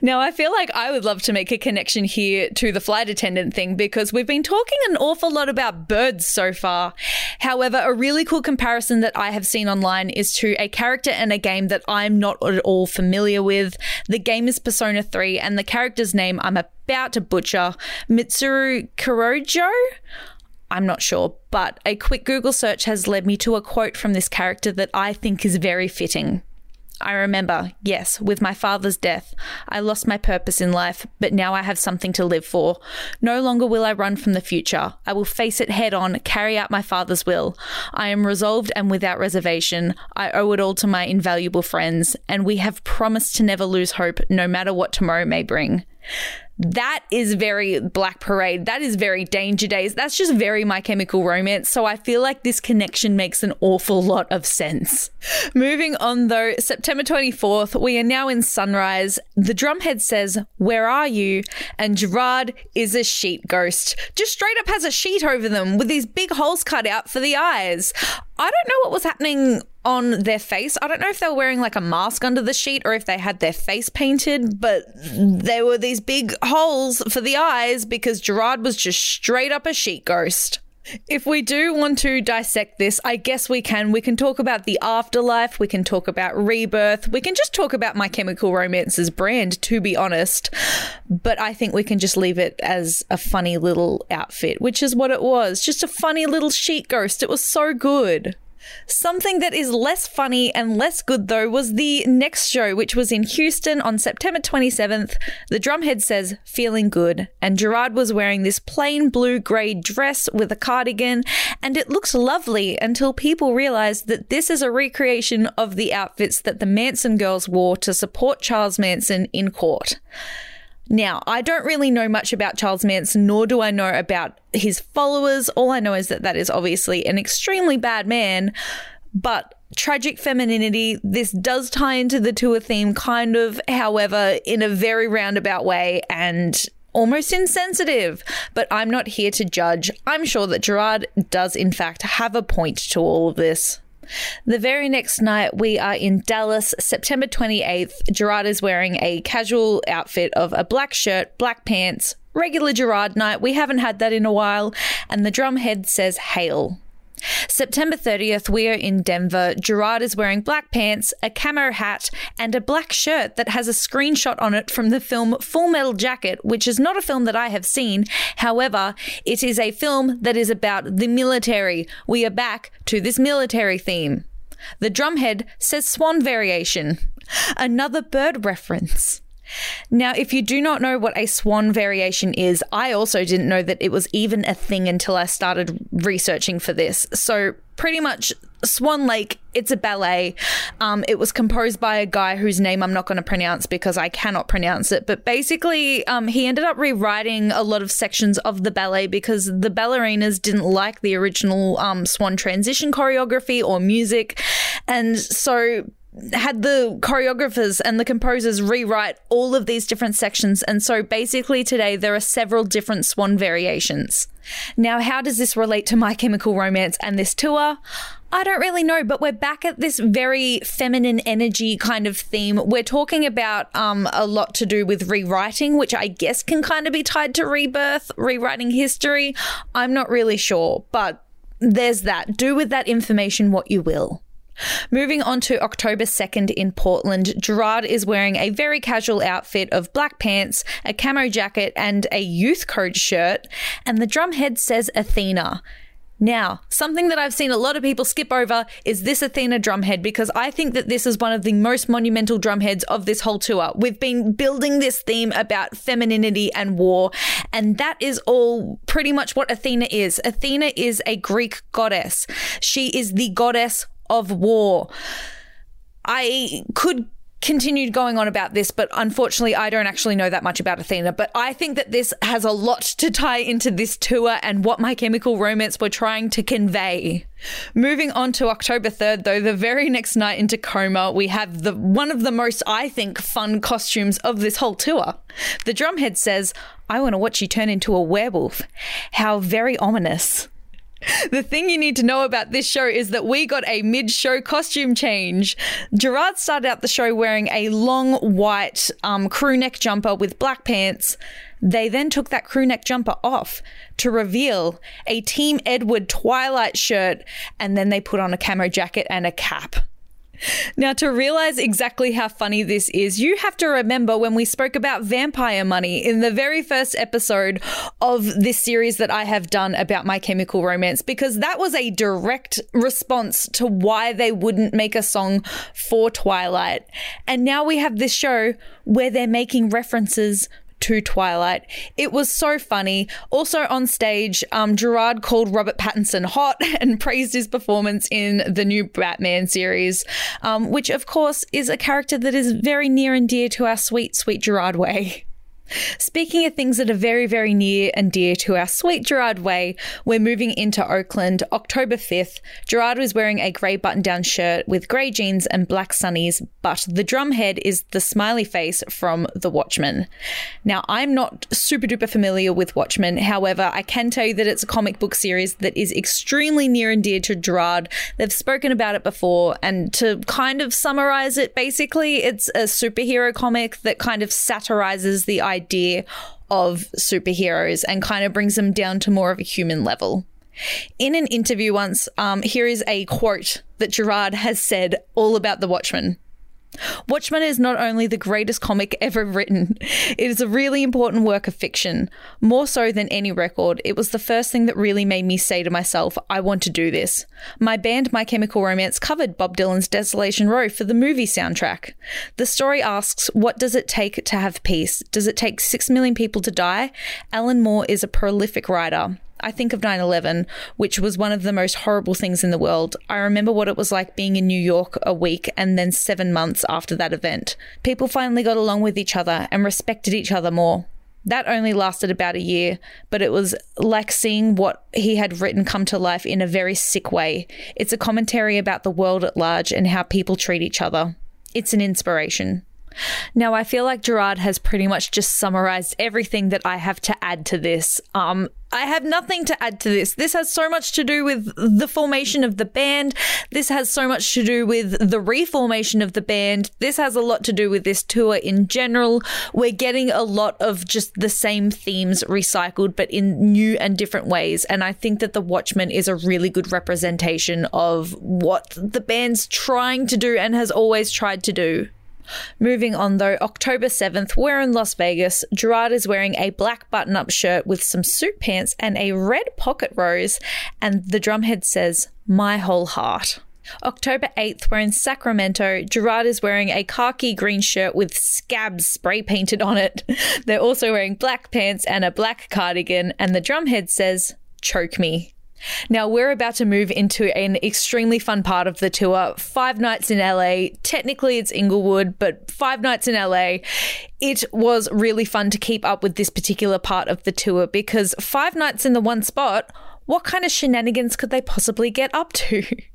Now, I feel like I would love to make a connection here to the flight attendant thing because we've been talking an awful lot about birds so far. However, a really cool comparison that I have seen online is to a character in a game that I'm not at all familiar with. The game is Persona 3, and the character's name I'm about to butcher Mitsuru Kurojo. I'm not sure, but a quick Google search has led me to a quote from this character that I think is very fitting. I remember, yes, with my father's death, I lost my purpose in life, but now I have something to live for. No longer will I run from the future. I will face it head on, carry out my father's will. I am resolved and without reservation. I owe it all to my invaluable friends, and we have promised to never lose hope, no matter what tomorrow may bring. That is very Black Parade. That is very Danger Days. That's just very My Chemical Romance. So I feel like this connection makes an awful lot of sense. Moving on though, September 24th, we are now in Sunrise. The drumhead says, Where are you? And Gerard is a sheet ghost. Just straight up has a sheet over them with these big holes cut out for the eyes. I don't know what was happening on their face. I don't know if they were wearing like a mask under the sheet or if they had their face painted, but there were these big holes for the eyes because Gerard was just straight up a sheet ghost. If we do want to dissect this, I guess we can. We can talk about the afterlife, we can talk about rebirth, we can just talk about My Chemical Romance's brand, to be honest. But I think we can just leave it as a funny little outfit, which is what it was. Just a funny little sheet ghost. It was so good. Something that is less funny and less good, though, was the next show, which was in Houston on September 27th. The drumhead says, feeling good, and Gerard was wearing this plain blue grey dress with a cardigan, and it looked lovely until people realized that this is a recreation of the outfits that the Manson girls wore to support Charles Manson in court. Now, I don't really know much about Charles Manson, nor do I know about his followers. All I know is that that is obviously an extremely bad man, but tragic femininity. This does tie into the tour theme, kind of, however, in a very roundabout way and almost insensitive. But I'm not here to judge. I'm sure that Gerard does, in fact, have a point to all of this. The very next night, we are in Dallas, September 28th. Gerard is wearing a casual outfit of a black shirt, black pants, regular Gerard night. We haven't had that in a while. And the drumhead says, Hail. September 30th, we are in Denver. Gerard is wearing black pants, a camo hat, and a black shirt that has a screenshot on it from the film Full Metal Jacket, which is not a film that I have seen. However, it is a film that is about the military. We are back to this military theme. The drumhead says swan variation. Another bird reference. Now, if you do not know what a swan variation is, I also didn't know that it was even a thing until I started researching for this. So, pretty much, Swan Lake, it's a ballet. Um, it was composed by a guy whose name I'm not going to pronounce because I cannot pronounce it. But basically, um, he ended up rewriting a lot of sections of the ballet because the ballerinas didn't like the original um, Swan transition choreography or music. And so had the choreographers and the composers rewrite all of these different sections. And so basically today there are several different swan variations. Now, how does this relate to My Chemical Romance and this tour? I don't really know, but we're back at this very feminine energy kind of theme. We're talking about um, a lot to do with rewriting, which I guess can kind of be tied to rebirth, rewriting history. I'm not really sure, but there's that. Do with that information what you will. Moving on to October 2nd in Portland, Gerard is wearing a very casual outfit of black pants, a camo jacket, and a youth code shirt, and the drumhead says Athena. Now, something that I've seen a lot of people skip over is this Athena drumhead because I think that this is one of the most monumental drumheads of this whole tour. We've been building this theme about femininity and war, and that is all pretty much what Athena is. Athena is a Greek goddess. She is the goddess of war. I could continue going on about this, but unfortunately, I don't actually know that much about Athena. But I think that this has a lot to tie into this tour and what My Chemical Romance were trying to convey. Moving on to October 3rd, though, the very next night in Tacoma, we have the one of the most, I think, fun costumes of this whole tour. The drumhead says, I want to watch you turn into a werewolf. How very ominous. The thing you need to know about this show is that we got a mid show costume change. Gerard started out the show wearing a long white um, crew neck jumper with black pants. They then took that crew neck jumper off to reveal a Team Edward Twilight shirt, and then they put on a camo jacket and a cap. Now, to realize exactly how funny this is, you have to remember when we spoke about vampire money in the very first episode of this series that I have done about My Chemical Romance, because that was a direct response to why they wouldn't make a song for Twilight. And now we have this show where they're making references to Twilight. It was so funny. Also on stage, um, Gerard called Robert Pattinson hot and praised his performance in the new Batman series, um, which of course is a character that is very near and dear to our sweet, sweet Gerard Way. Speaking of things that are very, very near and dear to our sweet Gerard Way, we're moving into Oakland October 5th. Gerard was wearing a grey button down shirt with grey jeans and black sunnies, but the drumhead is the smiley face from The Watchmen. Now, I'm not super duper familiar with Watchmen. However, I can tell you that it's a comic book series that is extremely near and dear to Gerard. They've spoken about it before, and to kind of summarize it, basically, it's a superhero comic that kind of satirizes the idea idea of superheroes and kind of brings them down to more of a human level. In an interview once, um, here is a quote that Gerard has said all about the Watchmen. Watchmen is not only the greatest comic ever written, it is a really important work of fiction. More so than any record, it was the first thing that really made me say to myself, I want to do this. My band, My Chemical Romance, covered Bob Dylan's Desolation Row for the movie soundtrack. The story asks, What does it take to have peace? Does it take six million people to die? Alan Moore is a prolific writer. I think of 9 11, which was one of the most horrible things in the world. I remember what it was like being in New York a week and then seven months after that event. People finally got along with each other and respected each other more. That only lasted about a year, but it was like seeing what he had written come to life in a very sick way. It's a commentary about the world at large and how people treat each other. It's an inspiration. Now, I feel like Gerard has pretty much just summarized everything that I have to add to this. Um, I have nothing to add to this. This has so much to do with the formation of the band. This has so much to do with the reformation of the band. This has a lot to do with this tour in general. We're getting a lot of just the same themes recycled, but in new and different ways. And I think that The Watchmen is a really good representation of what the band's trying to do and has always tried to do. Moving on though, October 7th, we're in Las Vegas. Gerard is wearing a black button up shirt with some suit pants and a red pocket rose, and the drumhead says, My whole heart. October 8th, we're in Sacramento. Gerard is wearing a khaki green shirt with scabs spray painted on it. They're also wearing black pants and a black cardigan, and the drumhead says, Choke me. Now, we're about to move into an extremely fun part of the tour. Five nights in LA. Technically, it's Inglewood, but five nights in LA. It was really fun to keep up with this particular part of the tour because five nights in the one spot, what kind of shenanigans could they possibly get up to?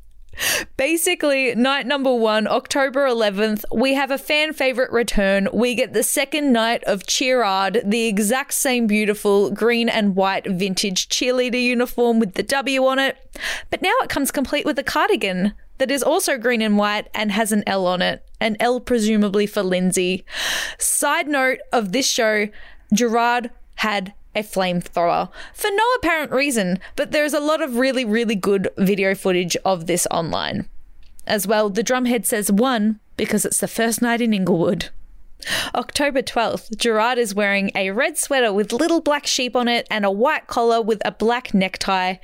Basically, night number one, October 11th, we have a fan favorite return. We get the second night of Cheerard, the exact same beautiful green and white vintage cheerleader uniform with the W on it. But now it comes complete with a cardigan that is also green and white and has an L on it. An L, presumably for Lindsay. Side note of this show Gerard had a flamethrower for no apparent reason, but there's a lot of really, really good video footage of this online. As well, the drumhead says one because it's the first night in Inglewood. October 12th, Gerard is wearing a red sweater with little black sheep on it and a white collar with a black necktie.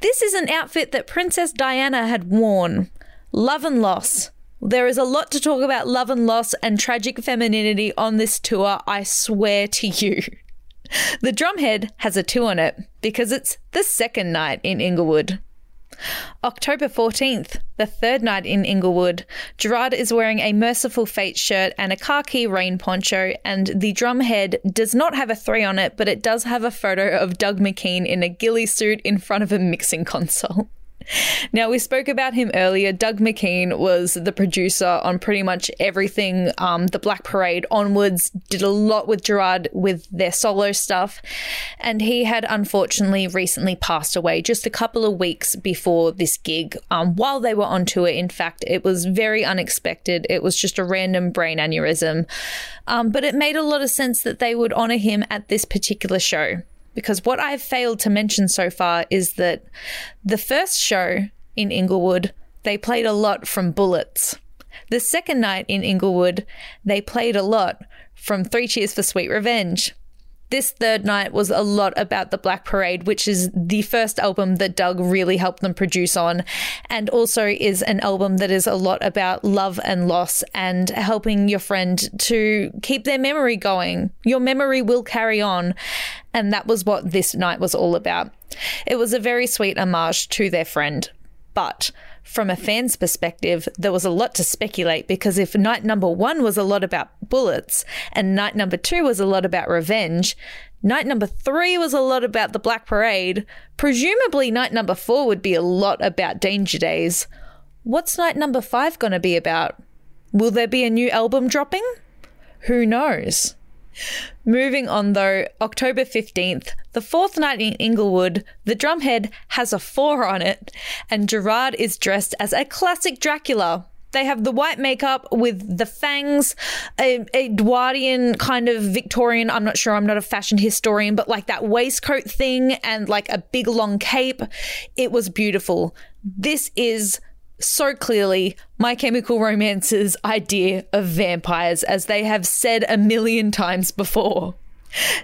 This is an outfit that Princess Diana had worn. Love and loss. There is a lot to talk about love and loss and tragic femininity on this tour, I swear to you. The drumhead has a two on it because it's the second night in Inglewood. October 14th, the third night in Inglewood, Gerard is wearing a Mercyful Fate shirt and a khaki rain poncho, and the drumhead does not have a three on it, but it does have a photo of Doug McKean in a ghillie suit in front of a mixing console. Now, we spoke about him earlier. Doug McKean was the producer on pretty much everything um, the Black Parade onwards, did a lot with Gerard with their solo stuff. And he had unfortunately recently passed away just a couple of weeks before this gig um, while they were on tour. In fact, it was very unexpected. It was just a random brain aneurysm. Um, but it made a lot of sense that they would honor him at this particular show because what I've failed to mention so far is that the first show in Inglewood, they played a lot from Bullets. The second night in Inglewood, they played a lot from Three Cheers for Sweet Revenge. This third night was a lot about the Black Parade, which is the first album that Doug really helped them produce on, and also is an album that is a lot about love and loss and helping your friend to keep their memory going. Your memory will carry on. And that was what this night was all about. It was a very sweet homage to their friend. But from a fan's perspective, there was a lot to speculate because if night number one was a lot about bullets and night number two was a lot about revenge, night number three was a lot about the Black Parade, presumably night number four would be a lot about Danger Days. What's night number five going to be about? Will there be a new album dropping? Who knows? Moving on though, October 15th, the fourth night in Inglewood, the drumhead has a four on it, and Gerard is dressed as a classic Dracula. They have the white makeup with the fangs, a, Edwardian kind of Victorian. I'm not sure, I'm not a fashion historian, but like that waistcoat thing and like a big long cape. It was beautiful. This is so clearly My Chemical Romance's idea of vampires, as they have said a million times before.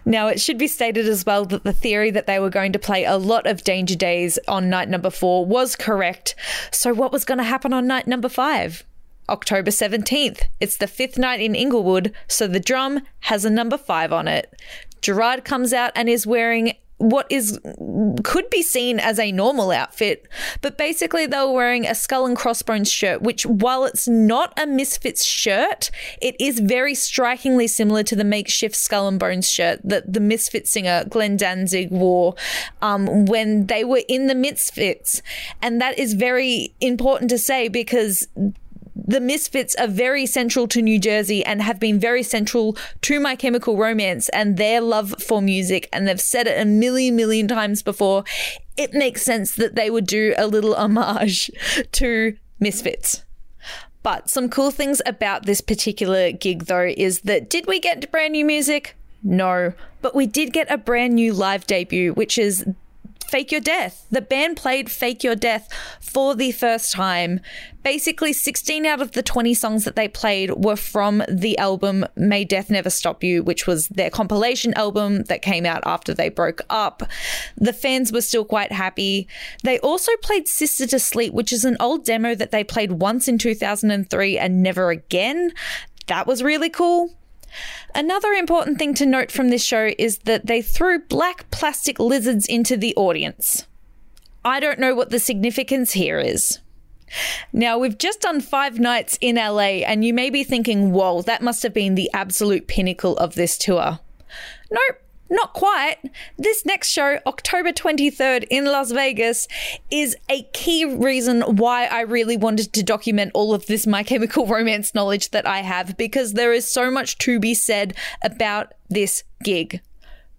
Now, it should be stated as well that the theory that they were going to play a lot of Danger Days on night number four was correct. So, what was going to happen on night number five? October 17th. It's the fifth night in Inglewood, so the drum has a number five on it. Gerard comes out and is wearing what is could be seen as a normal outfit, but basically they were wearing a skull and crossbones shirt, which while it's not a Misfits shirt, it is very strikingly similar to the makeshift skull and bones shirt that the Misfit singer Glenn Danzig wore um, when they were in the Misfits, and that is very important to say because the Misfits are very central to New Jersey and have been very central to My Chemical Romance and their love for music. And they've said it a million, million times before. It makes sense that they would do a little homage to Misfits. But some cool things about this particular gig, though, is that did we get brand new music? No, but we did get a brand new live debut, which is Fake Your Death. The band played Fake Your Death for the first time. Basically, 16 out of the 20 songs that they played were from the album May Death Never Stop You, which was their compilation album that came out after they broke up. The fans were still quite happy. They also played Sister to Sleep, which is an old demo that they played once in 2003 and never again. That was really cool. Another important thing to note from this show is that they threw black plastic lizards into the audience. I don't know what the significance here is. Now, we've just done five nights in LA, and you may be thinking, whoa, that must have been the absolute pinnacle of this tour. Nope. Not quite. This next show, October 23rd in Las Vegas, is a key reason why I really wanted to document all of this My Chemical Romance knowledge that I have because there is so much to be said about this gig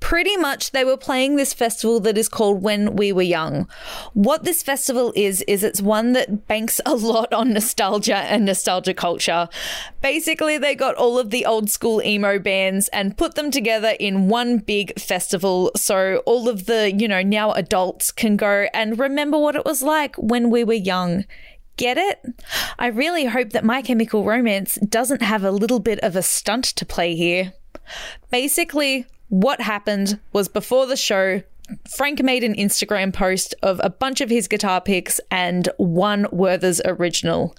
pretty much they were playing this festival that is called When We Were Young. What this festival is, is it's one that banks a lot on nostalgia and nostalgia culture. Basically, they got all of the old school emo bands and put them together in one big festival so all of the, you know, now adults can go and remember what it was like when we were young. Get it? I really hope that My Chemical Romance doesn't have a little bit of a stunt to play here. Basically, what happened was before the show, Frank made an Instagram post of a bunch of his guitar picks and one Werther's original.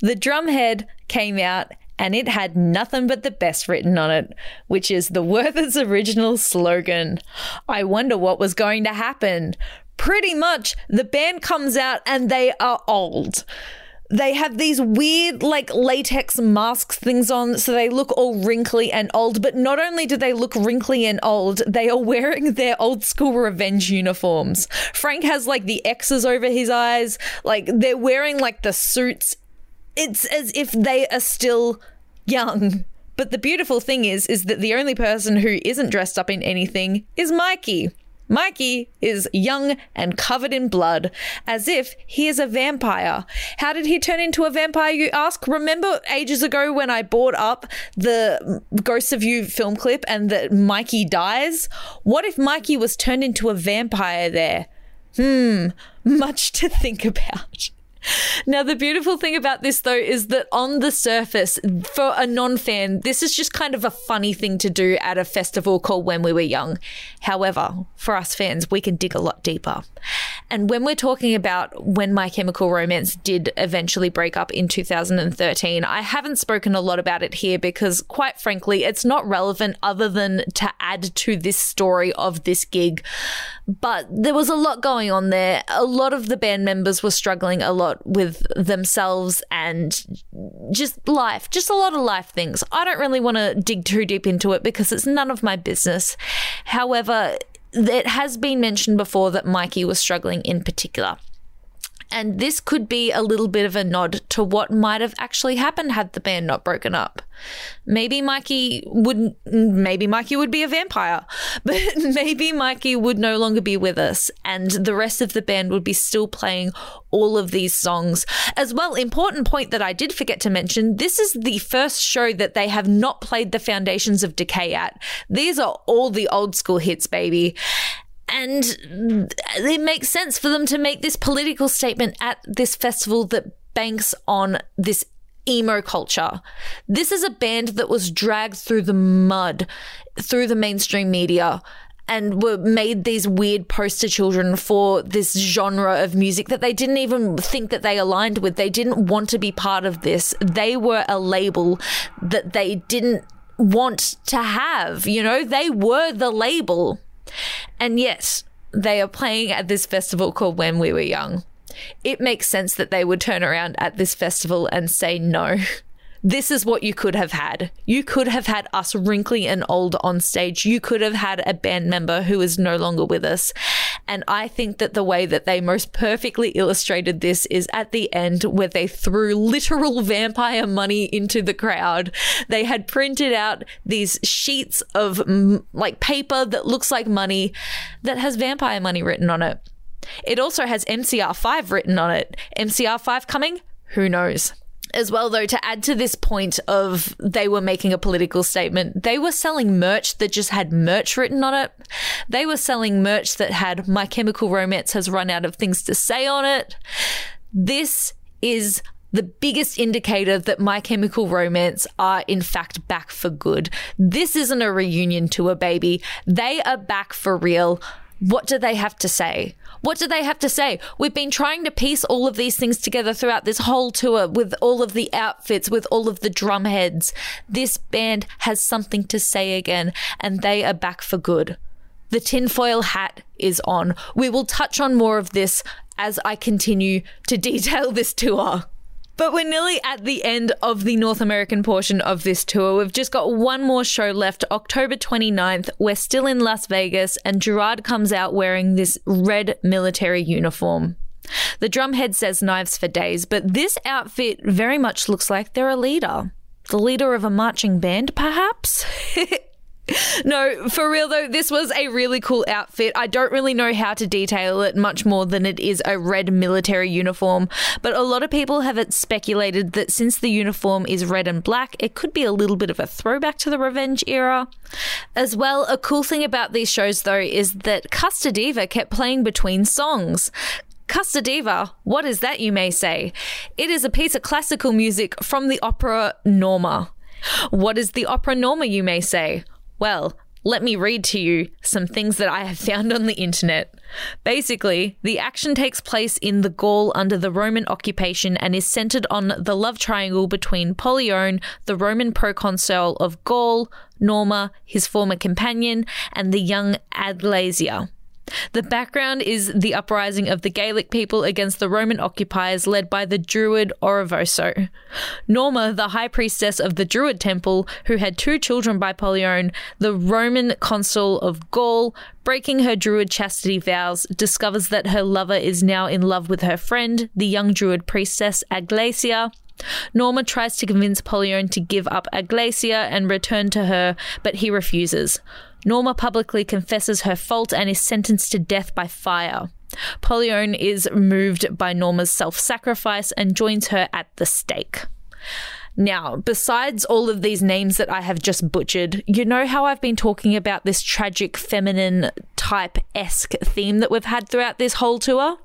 The drumhead came out and it had nothing but the best written on it, which is the Werther's original slogan. I wonder what was going to happen. pretty much the band comes out and they are old they have these weird like latex masks things on so they look all wrinkly and old. But not only do they look wrinkly and old they are wearing their old school revenge uniforms. Frank has like the x's over his eyes. Like they're wearing like the suits. It's as if they are still young. But the beautiful thing is is that the only person who isn't dressed up in anything is mikey Mikey is young and covered in blood, as if he is a vampire. How did he turn into a vampire, you ask? Remember ages ago when I brought up the Ghosts of You film clip and that Mikey dies? What if Mikey was turned into a vampire there? Hmm, much to think about. Now, the beautiful thing about this, though, is that on the surface, for a non fan, this is just kind of a funny thing to do at a festival called When We Were Young. However, for us fans, we can dig a lot deeper. And when we're talking about when My Chemical Romance did eventually break up in 2013, I haven't spoken a lot about it here because, quite frankly, it's not relevant other than to add to this story of this gig. But there was a lot going on there. A lot of the band members were struggling a lot with themselves and just life, just a lot of life things. I don't really want to dig too deep into it because it's none of my business. However, it has been mentioned before that Mikey was struggling in particular. And this could be a little bit of a nod to what might have actually happened had the band not broken up. Maybe Mikey wouldn't, maybe Mikey would be a vampire, but maybe Mikey would no longer be with us and the rest of the band would be still playing all of these songs. As well, important point that I did forget to mention this is the first show that they have not played the Foundations of Decay at. These are all the old school hits, baby. And it makes sense for them to make this political statement at this festival that banks on this emo culture. This is a band that was dragged through the mud through the mainstream media and were made these weird poster children for this genre of music that they didn't even think that they aligned with. They didn't want to be part of this. They were a label that they didn't want to have, you know, they were the label. And yet, they are playing at this festival called When We Were Young. It makes sense that they would turn around at this festival and say no. This is what you could have had. You could have had us wrinkly and old on stage. You could have had a band member who is no longer with us. And I think that the way that they most perfectly illustrated this is at the end where they threw literal vampire money into the crowd. They had printed out these sheets of like paper that looks like money that has vampire money written on it. It also has MCR5 written on it. MCR5 coming? Who knows? As well, though, to add to this point of they were making a political statement, they were selling merch that just had merch written on it. They were selling merch that had My Chemical Romance has run out of things to say on it. This is the biggest indicator that My Chemical Romance are in fact back for good. This isn't a reunion to a baby. They are back for real. What do they have to say? What do they have to say? We've been trying to piece all of these things together throughout this whole tour with all of the outfits, with all of the drum heads. This band has something to say again, and they are back for good. The tinfoil hat is on. We will touch on more of this as I continue to detail this tour. But we're nearly at the end of the North American portion of this tour. We've just got one more show left, October 29th. We're still in Las Vegas, and Gerard comes out wearing this red military uniform. The drumhead says knives for days, but this outfit very much looks like they're a leader. The leader of a marching band, perhaps? no, for real though, this was a really cool outfit. I don't really know how to detail it much more than it is a red military uniform, but a lot of people have it speculated that since the uniform is red and black, it could be a little bit of a throwback to the revenge era. As well, a cool thing about these shows though is that Custodiva Diva kept playing between songs. Custodiva, Diva, what is that, you may say? It is a piece of classical music from the opera Norma. What is the opera Norma, you may say? Well, let me read to you some things that I have found on the internet. Basically, the action takes place in the Gaul under the Roman occupation and is centered on the love triangle between Polyone, the Roman proconsul of Gaul, Norma, his former companion, and the young Adlasia. The background is the uprising of the Gaelic people against the Roman occupiers led by the Druid Oravoso. Norma, the high priestess of the Druid temple, who had two children by Pollione, the Roman consul of Gaul, breaking her Druid chastity vows, discovers that her lover is now in love with her friend, the young Druid priestess Aglasia. Norma tries to convince Pollione to give up Aglasia and return to her, but he refuses. Norma publicly confesses her fault and is sentenced to death by fire. Pollione is moved by Norma's self sacrifice and joins her at the stake. Now, besides all of these names that I have just butchered, you know how I've been talking about this tragic feminine type esque theme that we've had throughout this whole tour?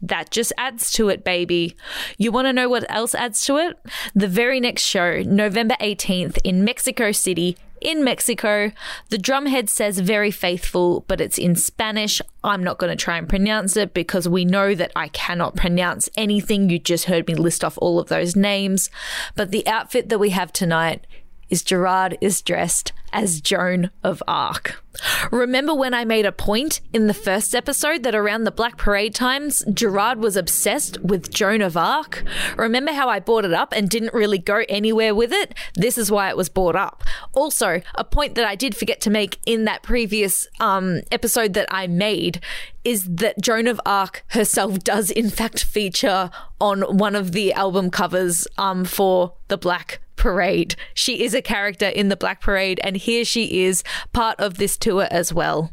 That just adds to it, baby. You want to know what else adds to it? The very next show, November 18th in Mexico City, in Mexico. The drumhead says very faithful, but it's in Spanish. I'm not going to try and pronounce it because we know that I cannot pronounce anything. You just heard me list off all of those names. But the outfit that we have tonight is Gerard is dressed as Joan of Arc. Remember when I made a point in the first episode that around the Black Parade times, Gerard was obsessed with Joan of Arc? Remember how I brought it up and didn't really go anywhere with it? This is why it was brought up. Also, a point that I did forget to make in that previous um, episode that I made is that Joan of Arc herself does in fact feature on one of the album covers um, for the Black Parade. She is a character in the Black Parade, and here she is, part of this tour as well.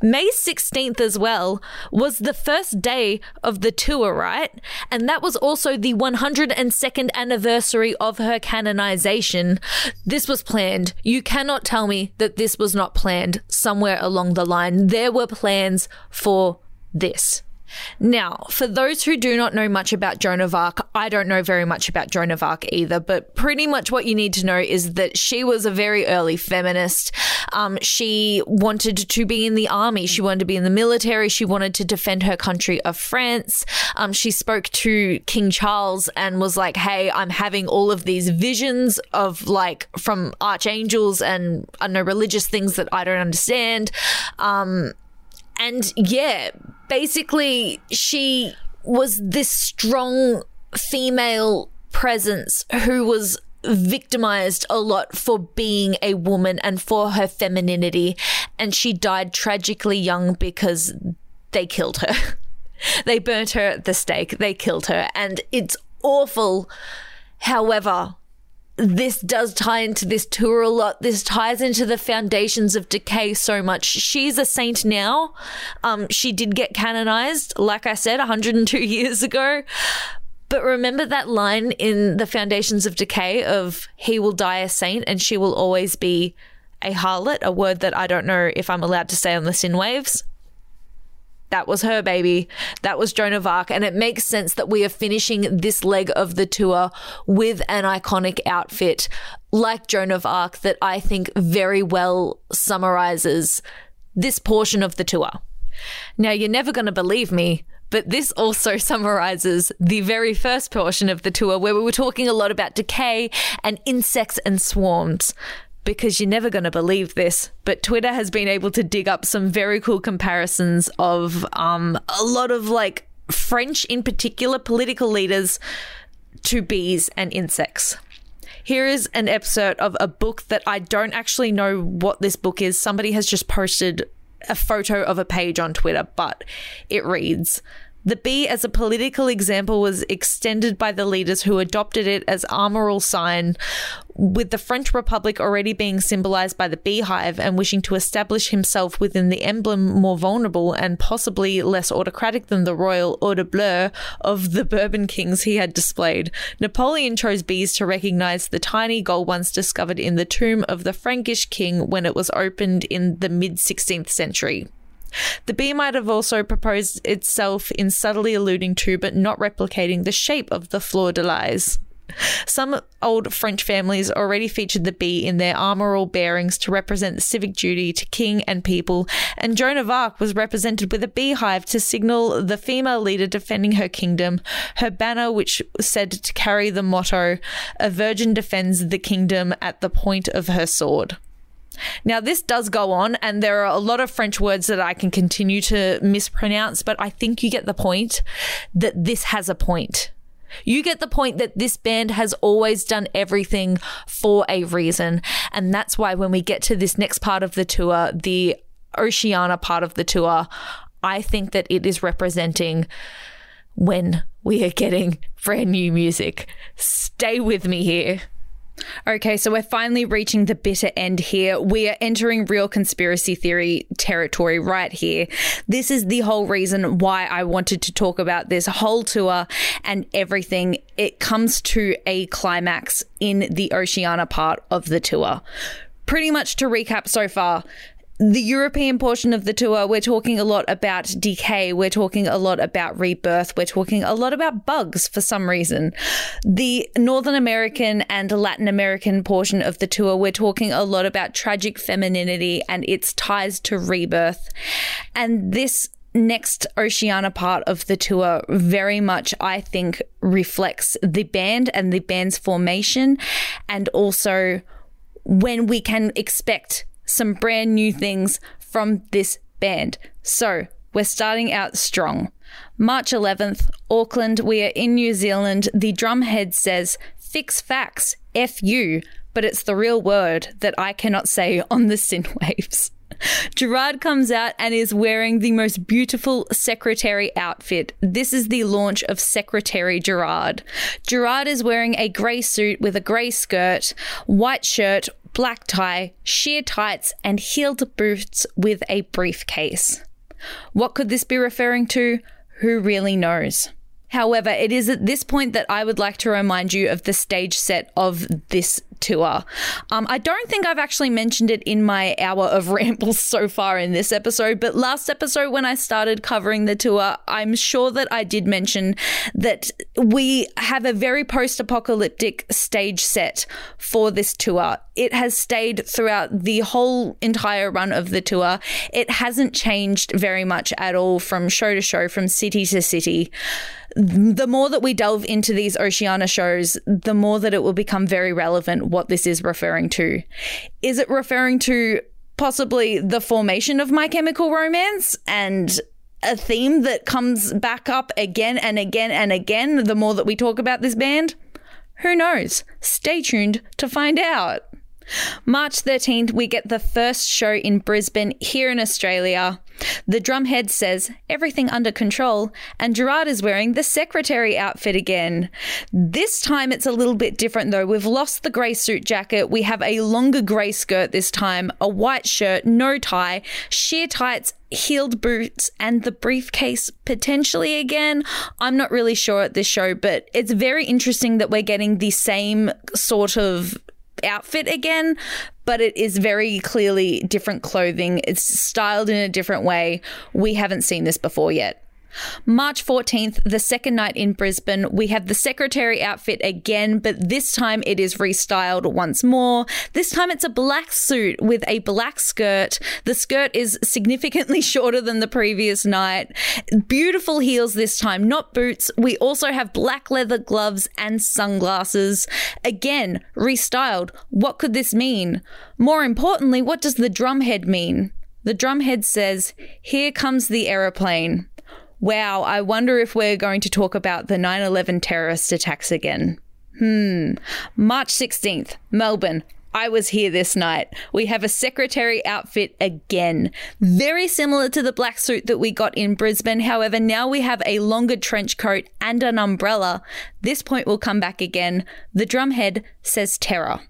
May 16th, as well, was the first day of the tour, right? And that was also the 102nd anniversary of her canonization. This was planned. You cannot tell me that this was not planned somewhere along the line. There were plans for this. Now, for those who do not know much about Joan of Arc, I don't know very much about Joan of Arc either, but pretty much what you need to know is that she was a very early feminist. Um, she wanted to be in the army, she wanted to be in the military, she wanted to defend her country of France. Um, she spoke to King Charles and was like, hey, I'm having all of these visions of like from archangels and I know religious things that I don't understand. Um, and yeah, basically, she was this strong female presence who was victimized a lot for being a woman and for her femininity. And she died tragically young because they killed her. they burnt her at the stake, they killed her. And it's awful. However, this does tie into this tour a lot. This ties into the foundations of decay so much. She's a saint now. Um, she did get canonized, like I said, 102 years ago. But remember that line in the foundations of decay of he will die a saint and she will always be a harlot, a word that I don't know if I'm allowed to say on the SYN waves. That was her baby. That was Joan of Arc. And it makes sense that we are finishing this leg of the tour with an iconic outfit like Joan of Arc that I think very well summarizes this portion of the tour. Now, you're never going to believe me, but this also summarizes the very first portion of the tour where we were talking a lot about decay and insects and swarms because you're never going to believe this, but Twitter has been able to dig up some very cool comparisons of um, a lot of like French, in particular, political leaders to bees and insects. Here is an excerpt of a book that I don't actually know what this book is. Somebody has just posted a photo of a page on Twitter, but it reads the bee as a political example was extended by the leaders who adopted it as armorial sign, with the French Republic already being symbolized by the beehive and wishing to establish himself within the emblem more vulnerable and possibly less autocratic than the royal de bleu of the Bourbon kings he had displayed. Napoleon chose bees to recognize the tiny gold ones discovered in the tomb of the Frankish king when it was opened in the mid 16th century. The bee might have also proposed itself in subtly alluding to but not replicating the shape of the fleur de lis. Some old French families already featured the bee in their armorial bearings to represent civic duty to king and people, and Joan of Arc was represented with a beehive to signal the female leader defending her kingdom, her banner, which said to carry the motto, A virgin defends the kingdom at the point of her sword.
Now, this does go on, and there are a lot of French words that I can continue to mispronounce, but I think you get the point that this has a point. You get the point that this band has always done everything for a reason. And that's why when we get to this next part of the tour, the Oceania part of the tour, I think that it is representing when we are getting brand new music. Stay with me here.
Okay, so we're finally reaching the bitter end here. We are entering real conspiracy theory territory right here. This is the whole reason why I wanted to talk about this whole tour and everything. It comes to a climax in the Oceania part of the tour. Pretty much to recap so far, the European portion of the tour, we're talking a lot about decay. We're talking a lot about rebirth. We're talking a lot about bugs for some reason. The Northern American and Latin American portion of the tour, we're talking a lot about tragic femininity and its ties to rebirth. And this next Oceania part of the tour very much, I think, reflects the band and the band's formation and also when we can expect some brand new things from this band. So, we're starting out strong. March 11th, Auckland, we are in New Zealand. The drumhead says, Fix facts, F you, but it's the real word that I cannot say on the synthwaves. Gerard comes out and is wearing the most beautiful secretary outfit. This is the launch of Secretary Gerard. Gerard is wearing a grey suit with a grey skirt, white shirt, black tie, sheer tights, and heeled boots with a briefcase. What could this be referring to? Who really knows? However, it is at this point that I would like to remind you of the stage set of this tour. Um, I don't think I've actually mentioned it in my hour of rambles so far in this episode, but last episode when I started covering the tour, I'm sure that I did mention that we have a very post apocalyptic stage set for this tour. It has stayed throughout the whole entire run of the tour. It hasn't changed very much at all from show to show, from city to city the more that we delve into these Oceania shows, the more that it will become very relevant what this is referring to. Is it referring to possibly the formation of My Chemical Romance and a theme that comes back up again and again and again the more that we talk about this band? Who knows? Stay tuned to find out. March 13th, we get the first show in Brisbane here in Australia. The drumhead says, everything under control, and Gerard is wearing the secretary outfit again. This time it's a little bit different though. We've lost the grey suit jacket. We have a longer grey skirt this time, a white shirt, no tie, sheer tights, heeled boots, and the briefcase potentially again. I'm not really sure at this show, but it's very interesting that we're getting the same sort of outfit again, but it is very clearly different clothing. It's styled in a different way. We haven't seen this before yet. March 14th, the second night in Brisbane, we have the secretary outfit again, but this time it is restyled once more. This time it's a black suit with a black skirt. The skirt is significantly shorter than the previous night. Beautiful heels this time, not boots. We also have black leather gloves and sunglasses. Again, restyled. What could this mean? More importantly, what does the drumhead mean? The drumhead says, Here comes the aeroplane. Wow, I wonder if we're going to talk about the 9 11 terrorist attacks again. Hmm. March 16th, Melbourne. I was here this night. We have a secretary outfit again. Very similar to the black suit that we got in Brisbane. However, now we have a longer trench coat and an umbrella. This point will come back again. The drumhead says terror.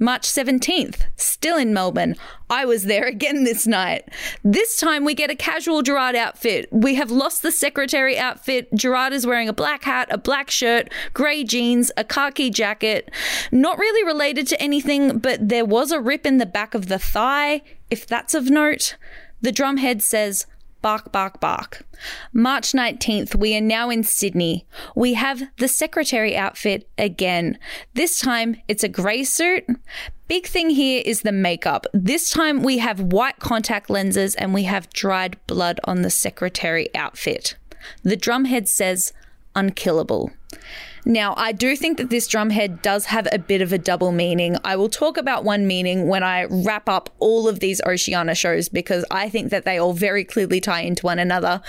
March 17th, still in Melbourne. I was there again this night. This time we get a casual Gerard outfit. We have lost the secretary outfit. Gerard is wearing a black hat, a black shirt, grey jeans, a khaki jacket. Not really related to anything, but there was a rip in the back of the thigh, if that's of note. The drumhead says, Bark, bark, bark. March 19th, we are now in Sydney. We have the secretary outfit again. This time, it's a grey suit. Big thing here is the makeup. This time, we have white contact lenses and we have dried blood on the secretary outfit. The drumhead says, unkillable. Now, I do think that this drumhead does have a bit of a double meaning. I will talk about one meaning when I wrap up all of these Oceania shows because I think that they all very clearly tie into one another.